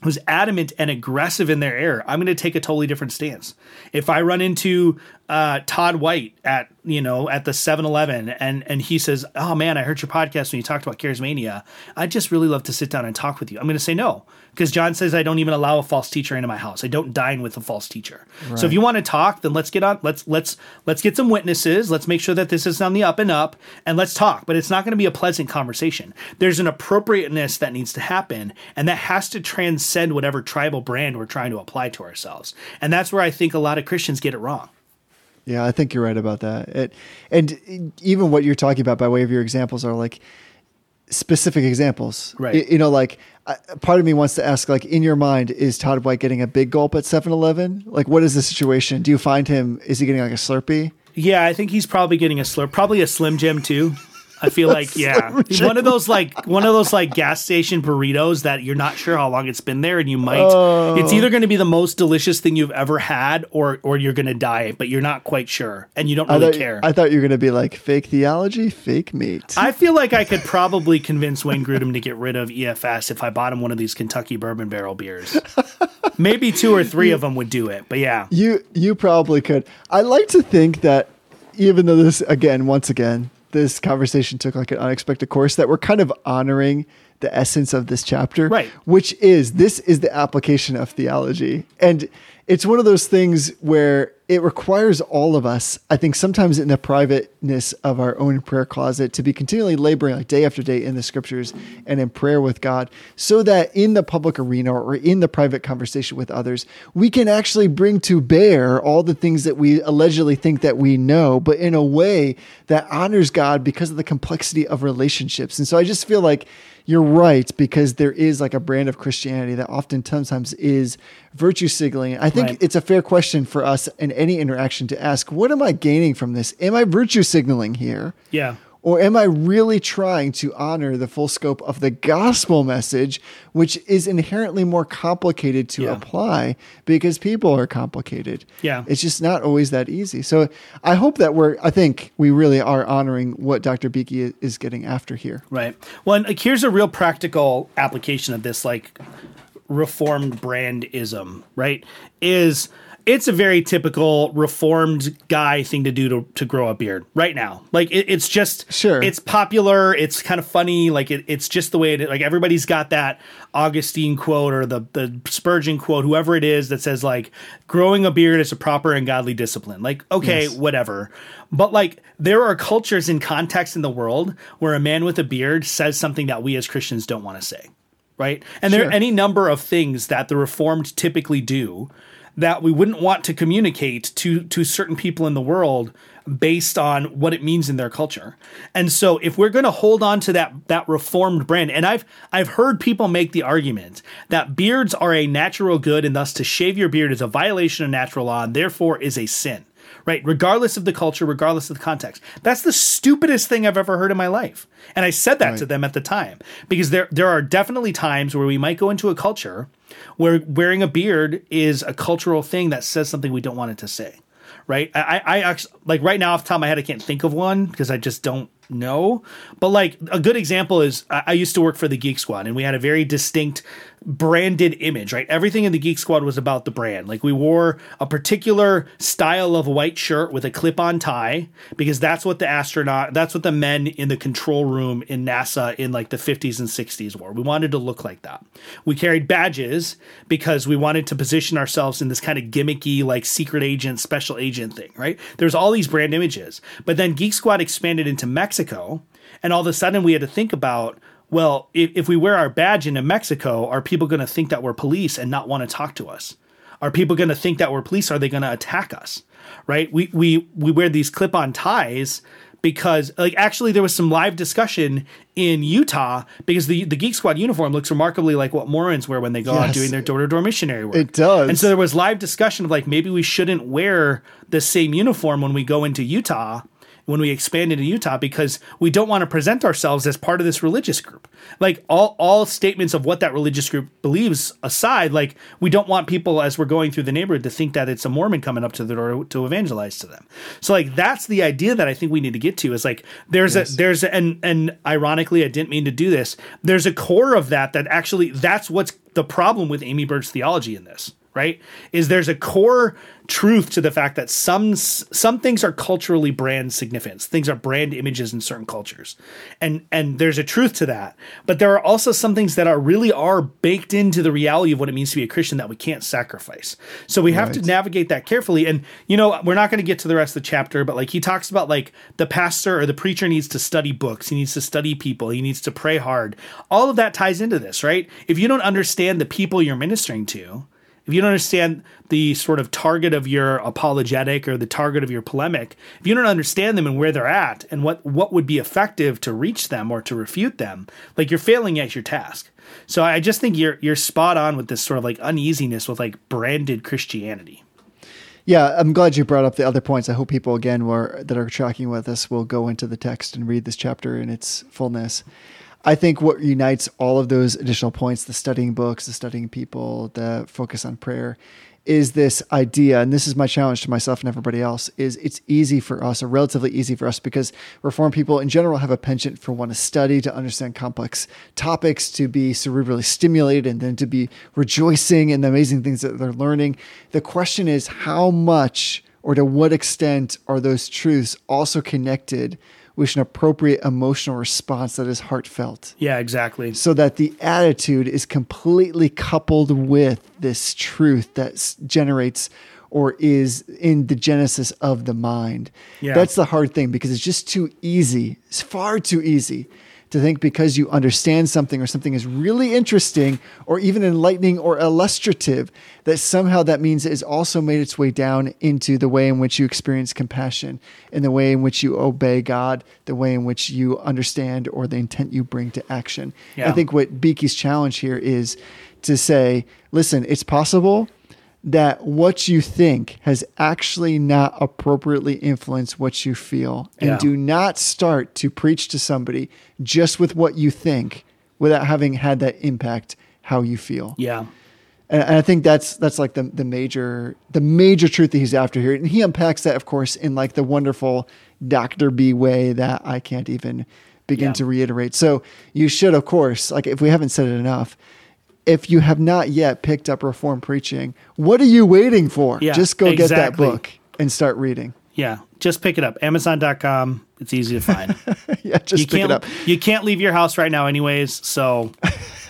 who's adamant and aggressive in their error, I'm going to take a totally different stance. If I run into uh, Todd White at you know at the 7-Eleven and and he says, "Oh man, I heard your podcast when you talked about charismania. I'd just really love to sit down and talk with you." I'm going to say no because John says I don't even allow a false teacher into my house. I don't dine with a false teacher. So if you want to talk, then let's get on. Let's let's let's get some witnesses. Let's make sure that this is on the up and up, and let's talk. But it's not going to be a pleasant conversation. There's an appropriateness that needs to happen, and that has to transcend whatever tribal brand we're trying to apply to ourselves. And that's where I think a lot of Christians get it wrong. Yeah, I think you're right about that. It, and even what you're talking about by way of your examples are like specific examples. Right. Y- You, know, like Part of me wants to ask, like, in your mind, is Todd White getting a big gulp at 7 Eleven? Like, what is the situation? Do you find him, is he getting like a Slurpee? Yeah, I think he's probably getting a slur, probably a Slim Jim too. I feel like yeah, one of those like one of those like gas station burritos that you're not sure how long it's been there, and you might. Oh. It's either going to be the most delicious thing you've ever had, or or you're going to die, but you're not quite sure, and you don't I really thought, care. I thought you were going to be like fake theology, fake meat. I feel like I could probably convince Wayne Grudem to get rid of EFS if I bought him one of these Kentucky bourbon barrel beers. (laughs) Maybe two or three of them would do it, but yeah. You you probably could. I like to think that even though this again, once again, this conversation took like an unexpected course, that we're kind of honoring the essence of this chapter, Right. Which is this is the application of theology, and it's one of those things where it requires all of us, I think, sometimes in the privateness of our own prayer closet, to be continually laboring like day after day in the scriptures and in prayer with God, so that in the public arena or in the private conversation with others, we can actually bring to bear all the things that we allegedly think that we know, but in a way that honors God because of the complexity of relationships. And so I just feel like you're right because there is like a brand of Christianity that often sometimes is virtue signaling. I think Right. it's a fair question for us in any interaction to ask, what am I gaining from this? Am I virtue signaling here? Yeah. Or am I really trying to honor the full scope of the gospel message, which is inherently more complicated to Yeah. apply because people are complicated? Yeah. It's just not always that easy. So I hope that we're, I think we really are honoring what Dr. Beeke is getting after here. Right. Well, and, like here's a real practical application of this, like reformed brandism. Right? Is it's a very typical reformed guy thing to do to, to grow a beard right now. Like it, it's just Sure. It's popular. It's kind of funny. Like it, it's just the way it. Like everybody's got that Augustine quote or the the Spurgeon quote, whoever it is, that says like growing a beard is a proper and godly discipline. Like okay, Yes. whatever. But like there are cultures and contexts in the world where a man with a beard says something that we as Christians don't want to say. Right? And there are any number of things that the reformed typically do that we wouldn't want to communicate to to certain people in the world based on what it means in their culture. And so if we're going to hold on to that that reformed brand and I've I've heard people make the argument that beards are a natural good and thus to shave your beard is a violation of natural law and therefore is a sin. Right, regardless of the culture, regardless of the context. That's the stupidest thing I've ever heard in my life. And I said that to them at the time because there there are definitely times where we might go into a culture where wearing a beard is a cultural thing that says something we don't want it to say. Right? I, I I actually like right now off the top of my head I can't think of one because I just don't know. But like a good example is I, I used to work for the Geek Squad and we had a very distinct branded image, right? Everything in the Geek Squad was about the brand. Like we wore a particular style of white shirt with a clip-on tie because that's what the astronaut, that's what the men in the control room in NASA in like the 50s and 60s wore. We wanted to look like that. We carried badges because we wanted to position ourselves in this kind of gimmicky like secret agent, special agent thing, right? There's all these brand images. But then Geek Squad expanded into Mexico and all of a sudden we had to think about well, if, if we wear our badge into Mexico, are people going to think that we're police and not want to talk to us? Are people going to think that we're police? Are they going to attack us? Right? We we we wear these clip-on ties because like actually there was some live discussion in Utah because the the Geek Squad uniform looks remarkably like what Mormons wear when they go out doing their door-to-door missionary work. It does. And so there was live discussion of like maybe we shouldn't wear the same uniform when we go into Utah when we expand into Utah because we don't want to present ourselves as part of this religious group. Like all all statements of what that religious group believes aside, like we don't want people as we're going through the neighborhood to think that it's a Mormon coming up to the door to evangelize to them. So like that's the idea that I think we need to get to is like there's a there's a, and and ironically I didn't mean to do this. There's a core of that that actually that's what's the problem with Aimee Byrd's theology in this right is there's a core truth to the fact that some some things are culturally brand significance. Things are brand images in certain cultures. And and there's a truth to that. But there are also some things that are really are baked into the reality of what it means to be a christian that we can't sacrifice. So we have to navigate that carefully. And you know we're not going to get to the rest of the chapter but like he talks about like the pastor or the preacher needs to study books. He needs to study people. He needs to pray hard. All of that ties into this right? If you don't understand the people you're ministering to if you don't understand the sort of target of your apologetic or the target of your polemic, if you don't understand them and where they're at and what what would be effective to reach them or to refute them, like you're failing at your task. So I just think you're you're spot on with this sort of like uneasiness with like branded Christianity. Yeah, I'm glad you brought up the other points. I hope people again were, that are tracking with us will go into the text and read this chapter in its fullness. I think what unites all of those additional points, the studying books, the studying people, the focus on prayer, is this idea, and this is my challenge to myself and everybody else, is it's easy for us, or relatively easy for us, because reformed people in general have a penchant for want to study, to understand complex topics, to be cerebrally stimulated, and then to be rejoicing in the amazing things that they're learning. The question is how much or to what extent are those truths also connected with an appropriate emotional response that is heartfelt Yeah, exactly. so that the attitude is completely coupled with this truth that generates or is in the genesis of the mind. Yeah. That's the hard thing because it's just too easy. It's far too easy to think because you understand something or something is really interesting or even enlightening or illustrative that somehow that means it has also made its way down into the way in which you experience compassion in the way in which you obey God, the way in which you understand or the intent you bring to action. Yeah. I think what Beeke's challenge here is to say, listen, it's possible that what you think has actually not appropriately influenced what you feel. And Yeah. do not start to preach to somebody just with what you think without having had that impact how you feel. Yeah. And, and I think that's that's like the the major the major truth that he's after here. And he unpacks that, of course, in like the wonderful Dr. B way that I can't even begin Yeah. to reiterate. So you should, of course, like if we haven't said it enough, if you have not yet picked up Reformed Preaching, what are you waiting for? Yeah, Just go get that book and start reading. Yeah. Just pick it up. Amazon.com. It's easy to find. (laughs) yeah, just you pick can't it up. you can't leave your house right now anyways, so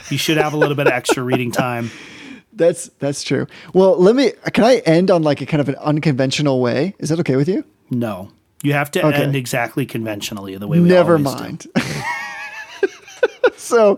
you should have a little bit of extra reading time. (laughs) That's that's true. Well, let me. Can I end on like a kind of an unconventional way? Is that okay with you? No. You have to Okay. end exactly conventionally the way we Never always do. It. Never mind. (laughs) so,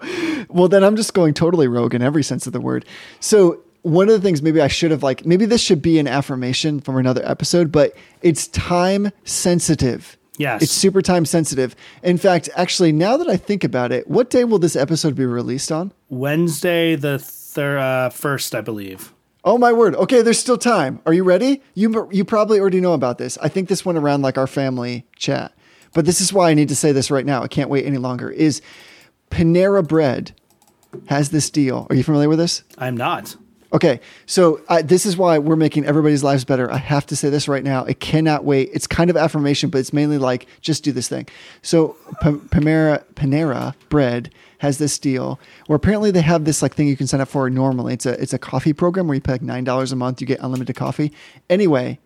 well, then I'm just going totally rogue in every sense of the word. So, one of the things maybe I should have like, maybe this should be an affirmation from another episode, but it's time sensitive. Yes. It's super time sensitive. In fact, actually, now that I think about it, what day will this episode be released on? Wednesday the thir- uh, first, I believe. Oh my word. Okay, there's still time. Are you ready? You you probably already know about this. I think this went around like our family chat. But this is why I need to say this right now. I can't wait any longer. Is Panera Bread has this deal. Are you familiar with this? I'm not. Okay, so I, this is why we're making everybody's lives better. I have to say this right now. It cannot wait. It's kind of affirmation, but it's mainly like just do this thing. So P- Panera Panera Bread has this deal where apparently they have this like thing you can sign up for normally. It's a it's a coffee program where you pay like nine dollars a month. You get unlimited coffee. Anyway,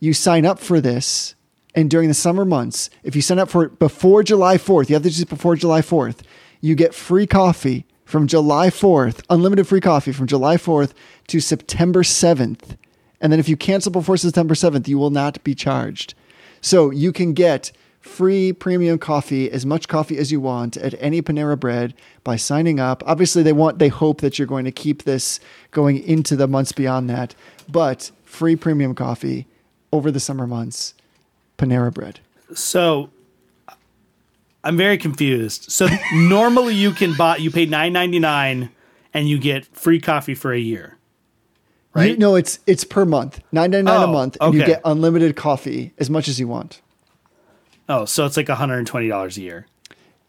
you sign up for this, and during the summer months, if you sign up for it before July fourth, you have to do it before July fourth. You get free coffee from July 4th, unlimited free coffee from July 4th to September 7th. And then if you cancel before September 7th, you will not be charged. So you can get free premium coffee, as much coffee as you want at any Panera Bread by signing up. Obviously, they want they hope that you're going to keep this going into the months beyond that, but free premium coffee over the summer months. Panera Bread. So I'm very confused. So (laughs) normally you can buy you pay nine ninety nine and you get free coffee for a year. Right? You, no, it's it's per month, nine ninety nine a Oh, month, and you get unlimited coffee as much as you want. Oh, so it's like $120 a year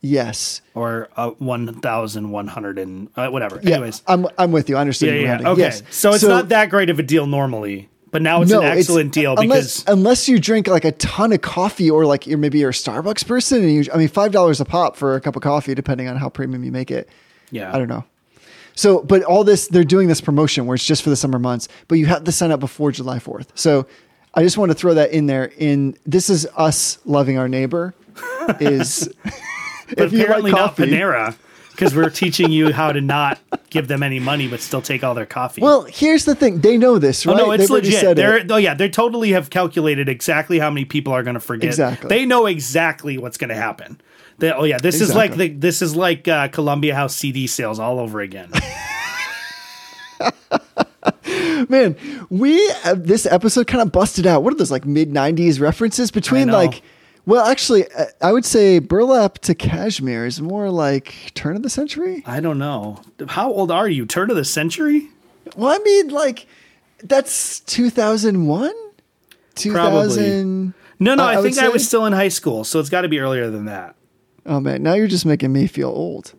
Yes. or uh, 1100 and uh, whatever. Yeah, Anyways. I'm I'm with you. I understand. Yeah, yeah. Okay. Yes. So it's not that great of a deal normally, but now it's an it's- excellent deal unless, because unless you drink like a ton of coffee or like you're maybe you're a Starbucks person and you I mean five dollars a pop for a cup of coffee depending on how premium you make it. yeah. I don't know. So, but all this they're doing this promotion where it's just for the summer months, but you have to sign up before July 4th. So, I just want to throw that in there. In this is us loving our neighbor. Is (laughs) But (laughs) if you like apparently not coffee- Panera because we're teaching you how to not give them any money but still take all their coffee. Well, here's the thing. They know this, Oh, right? no, it's They've legit. They're it. oh yeah, they totally have calculated exactly how many people are going to forget. Exactly. They know exactly what's going to happen. They, oh yeah, this is like the, this is like uh, Columbia House CD sales all over again. (laughs) Man, we uh, this episode kind of busted out. What are those like mid '90s references between like? Well, actually, uh, I would say burlap to cashmere is more like turn of the century. I don't know. How old are you? Turn of the century? Well, I mean, like that's 2001, 2000. No, no. Uh, I, I think I was still in high school, so it's got to be earlier than that. Oh man, now you're just making me feel old.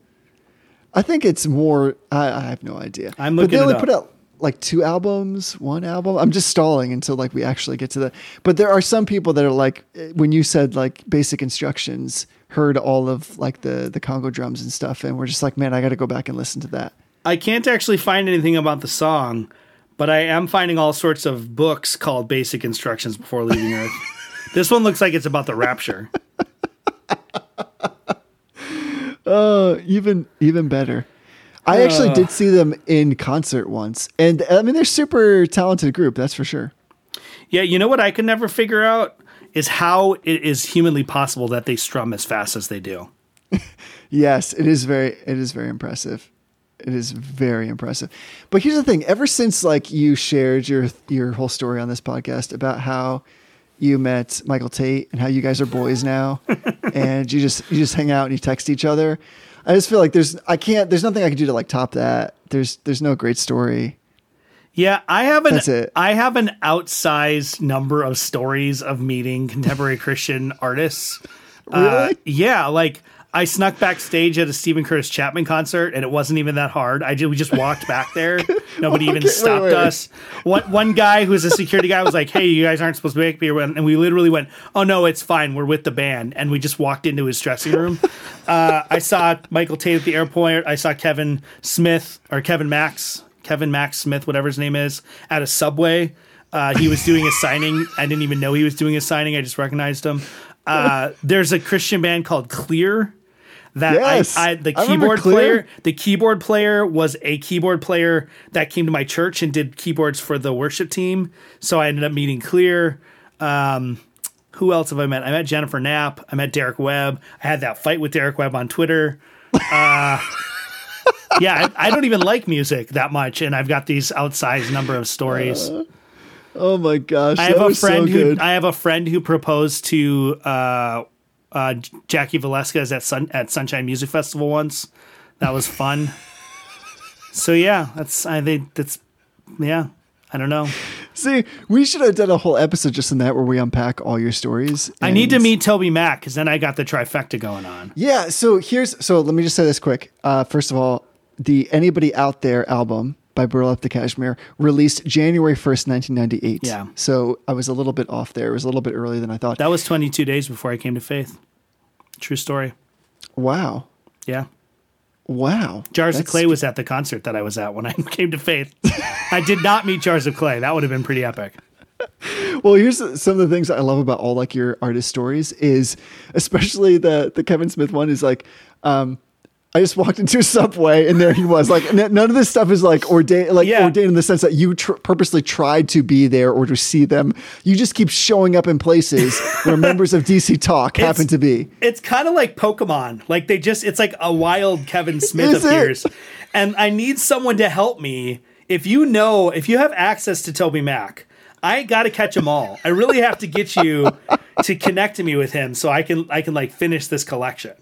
I think it's more. I, I have no idea. I'm but looking they it only up. put out like two albums, one album. I'm just stalling until like we actually get to the. But there are some people that are like eh, when you said like basic instructions, heard all of like the the Congo drums and stuff, and we're just like, man, I got to go back and listen to that. I can't actually find anything about the song, but I am finding all sorts of books called Basic Instructions Before Leaving Earth. (laughs) this one looks like it's about the rapture. (laughs) Oh, even even better. I actually did see them in concert once, and I mean they're super talented group. That's for sure. Yeah, you know what I could never figure out is how it is humanly possible that they strum as fast as they do. (laughs) Yes, it is very it is very impressive. It is very impressive. But here's the thing, ever since like you shared your your whole story on this podcast about how you met Michael Tait and how you guys are boys now (laughs) and you just you just hang out and you text each other. I just feel like there's I can't there's nothing I can do to like top that. There's there's no great story. Yeah, I have an That's it. I have an outsized number of stories of meeting contemporary Christian artists. Uh, Really? yeah, like I snuck backstage at a Steven Curtis Chapman concert, and it wasn't even that hard. I ju- we just walked back there. (laughs) Nobody even Okay, wait, stopped wait. us. One one guy who's a security guy was like, "Hey, you guys aren't supposed to make me," and we literally went, "Oh no, it's fine. We're with the band," and we just walked into his dressing room. (laughs) uh, I saw Michael Tait at the airport. I saw Kevin Smith or Kevin Max, Kevin Max Smith, whatever his name is, at a subway. Uh, he was doing a signing. I didn't even know he was doing a signing. I just recognized him. Uh, there's a Christian band called Clear that Yes, I, I the I keyboard player the keyboard player was a keyboard player that came to my church and did keyboards for the worship team. So i ended up meeting clear. Um, who else have i met? I met jennifer knapp. I met derek webb. I had that fight with derek webb on twitter. Uh, (laughs) yeah I, I don't even like music that much and i've got these outsized number of stories. Oh my gosh. I have a friend so who. I have a friend who proposed to uh, uh, Jaci Velasquez at Sun at Sunshine Music Festival once. That was fun. (laughs) so yeah, that's I think that's yeah. I don't know. See, we should have done a whole episode just in that where we unpack all your stories. I need to meet Toby Mac because then I got the trifecta going on. Yeah, so here's so let me just say this quick. Uh, first of all, the Anybody Out There album by Burlap to Cashmere released January 1st, 1998. Yeah. So I was a little bit off there. It was a little bit earlier than I thought. That was 22 days before I came to faith. True story. wow. Yeah. Wow. Jars of Clay was at the concert that I was at when I (laughs) came to faith. I did not meet Jars of Clay. That would have been pretty epic. (laughs) Well, here's some of the things I love about all like your artist stories is especially the the Kevin Smith one is like um I just walked into a (laughs) subway and there he was. Like n- none of this stuff is like ordained, like Yeah. ordained in the sense that you tr- purposely tried to be there or to see them. You just keep showing up in places (laughs) where members of DC Talk happen to be. It's kind of like Pokemon. Like they just, it's like a wild Kevin (laughs) Smith Is it? appears. And I need someone to help me. If you know, if you have access to Toby Mac, I got to catch them all. I really have to get you to connect me with him so I can, I can like finish this collection.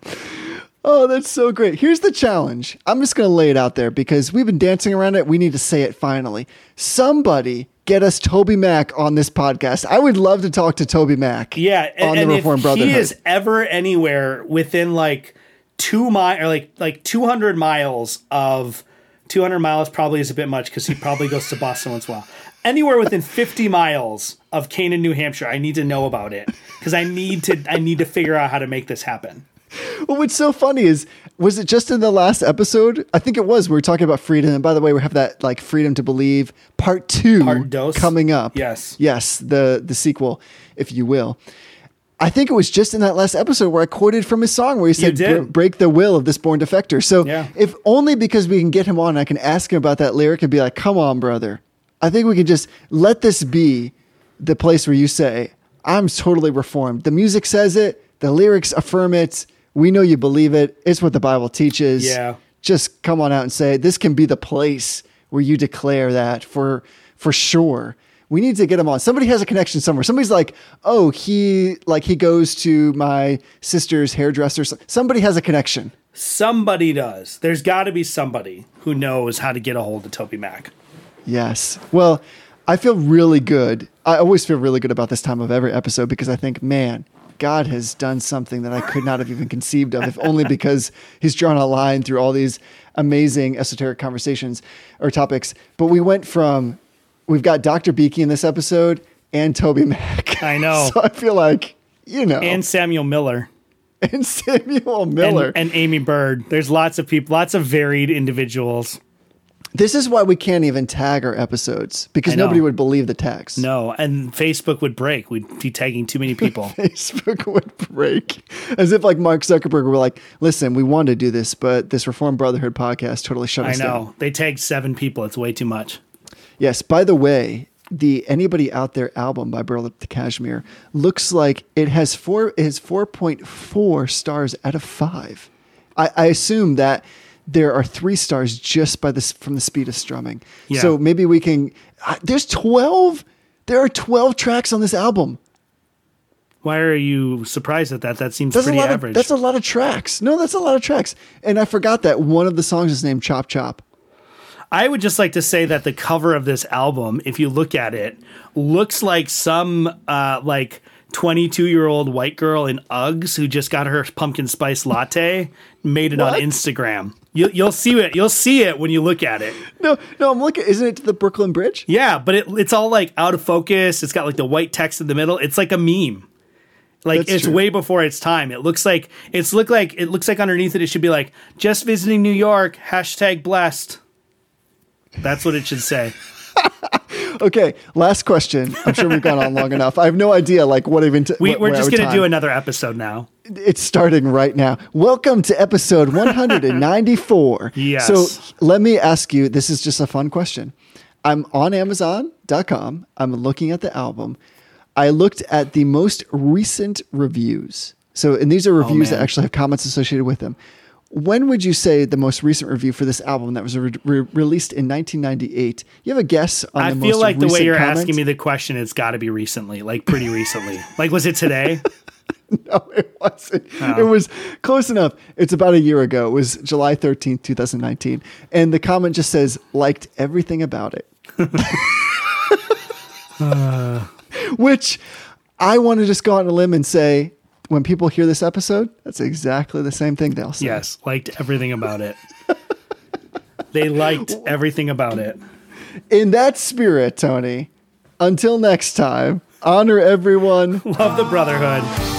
Oh, that's so great. Here's the challenge. I'm just going to lay it out there because we've been dancing around it. We need to say it finally. Somebody get us Toby Mac on this podcast. I would love to talk to Toby Mac. Yeah, and, on and the if Reformed Brotherhood. he is ever anywhere within like two mile or like like two hundred miles of two hundred miles probably is a bit much because he probably goes to Boston once in a while. Anywhere within fifty miles of Canaan, New Hampshire, I need to know about it because I need to I need to figure out how to make this happen. (laughs) Well, what's so funny is, was it just in the last episode? I think it was. We were talking about freedom. And by the way, we have that like freedom to believe part two Part coming up. Yes. Yes. The, the sequel, if you will. I think it was just in that last episode where I quoted from his song where he said, break the will of this born defector. So Yeah. if only because we can get him on, I can ask him about that lyric and be like, come on, brother. I think we can just let this be the place where you say, I'm totally reformed. The music says it, the lyrics affirm it. We know you believe it. It's what the Bible teaches. Yeah. Just come on out and say, this can be the place where you declare that for for sure. We need to get him on. Somebody has a connection somewhere. Somebody's like, oh, he like he goes to my sister's hairdresser. Somebody has a connection. Somebody does. There's got to be somebody who knows how to get a hold of Toby Mac. Yes. Well, I feel really good. I always feel really good about this time of every episode because I think, man, God has done something that I could not have even conceived of, if only because He's drawn a line through all these amazing esoteric conversations or topics. But we went from, we've got Dr. Beeke in this episode and Toby Mac. I know. (laughs) so I feel like, you know, And Samuel Miller. and Samuel and, Miller. and Aimee Byrd. There's lots of people, lots of varied individuals. This is why we can't even tag our episodes because nobody would believe the tags. No, and Facebook would break. We'd be tagging too many people. (laughs) Facebook would break. As if like Mark Zuckerberg were like, listen, we wanted to do this, but this Reformed Brotherhood podcast totally shut I us down. I know. They tagged seven people. It's way too much. Yes. By the way, the Anybody Out There album by Burlap to Cashmere looks like it has four it has four point four stars out of five. I, I assume that there are three stars just by this from the speed of strumming. Yeah. So maybe we can. Uh, there's twelve. There are twelve tracks on this album. Why are you surprised at that? That seems That's pretty average. of that's a lot of tracks. No, that's a lot of tracks. And I forgot that one of the songs is named Chop Chop. I would just like to say that the cover of this album, if you look at it, looks like some uh, like 22 year old white girl in Uggs who just got her pumpkin spice latte, made it What? on Instagram. You, you'll see it. You'll see it when you look at it. No, no, I'm looking. Isn't it to the Brooklyn Bridge? Yeah, but it, it's all like out of focus. It's got like the white text in the middle. It's like a meme. Like That's it's true. way before its time. It looks like it's look like it looks like underneath it. It should be like just visiting New York. Hashtag blessed. That's what it should say. Okay, last question. I'm sure we've gone on long enough. I have no idea, like what even. T- We, we're just gonna time- do another episode now. It's starting right now. Welcome to episode (laughs) 194. Yes. So let me ask you. This is just a fun question. I'm on Amazon.com. I'm looking at the album. I looked at the most recent reviews. So, and these are oh, reviews that actually have comments associated with them. When would you say the most recent review for this album that was re- re- released in 1998? You have a guess on I the feel like the way you're comment? asking me the question, it's got to be recently, like pretty recently. (laughs) like was it today? (laughs) No, it wasn't. Oh. It was close enough. It's about a year ago. It was July 13th, 2019. And the comment just says, liked everything about it. (laughs) Which I want to just go on a limb and say, when people hear this episode, that's exactly the same thing they'll say. yes, liked everything about it. they liked everything about it. In that spirit, Tony, until next time, honor everyone. Love the brotherhood.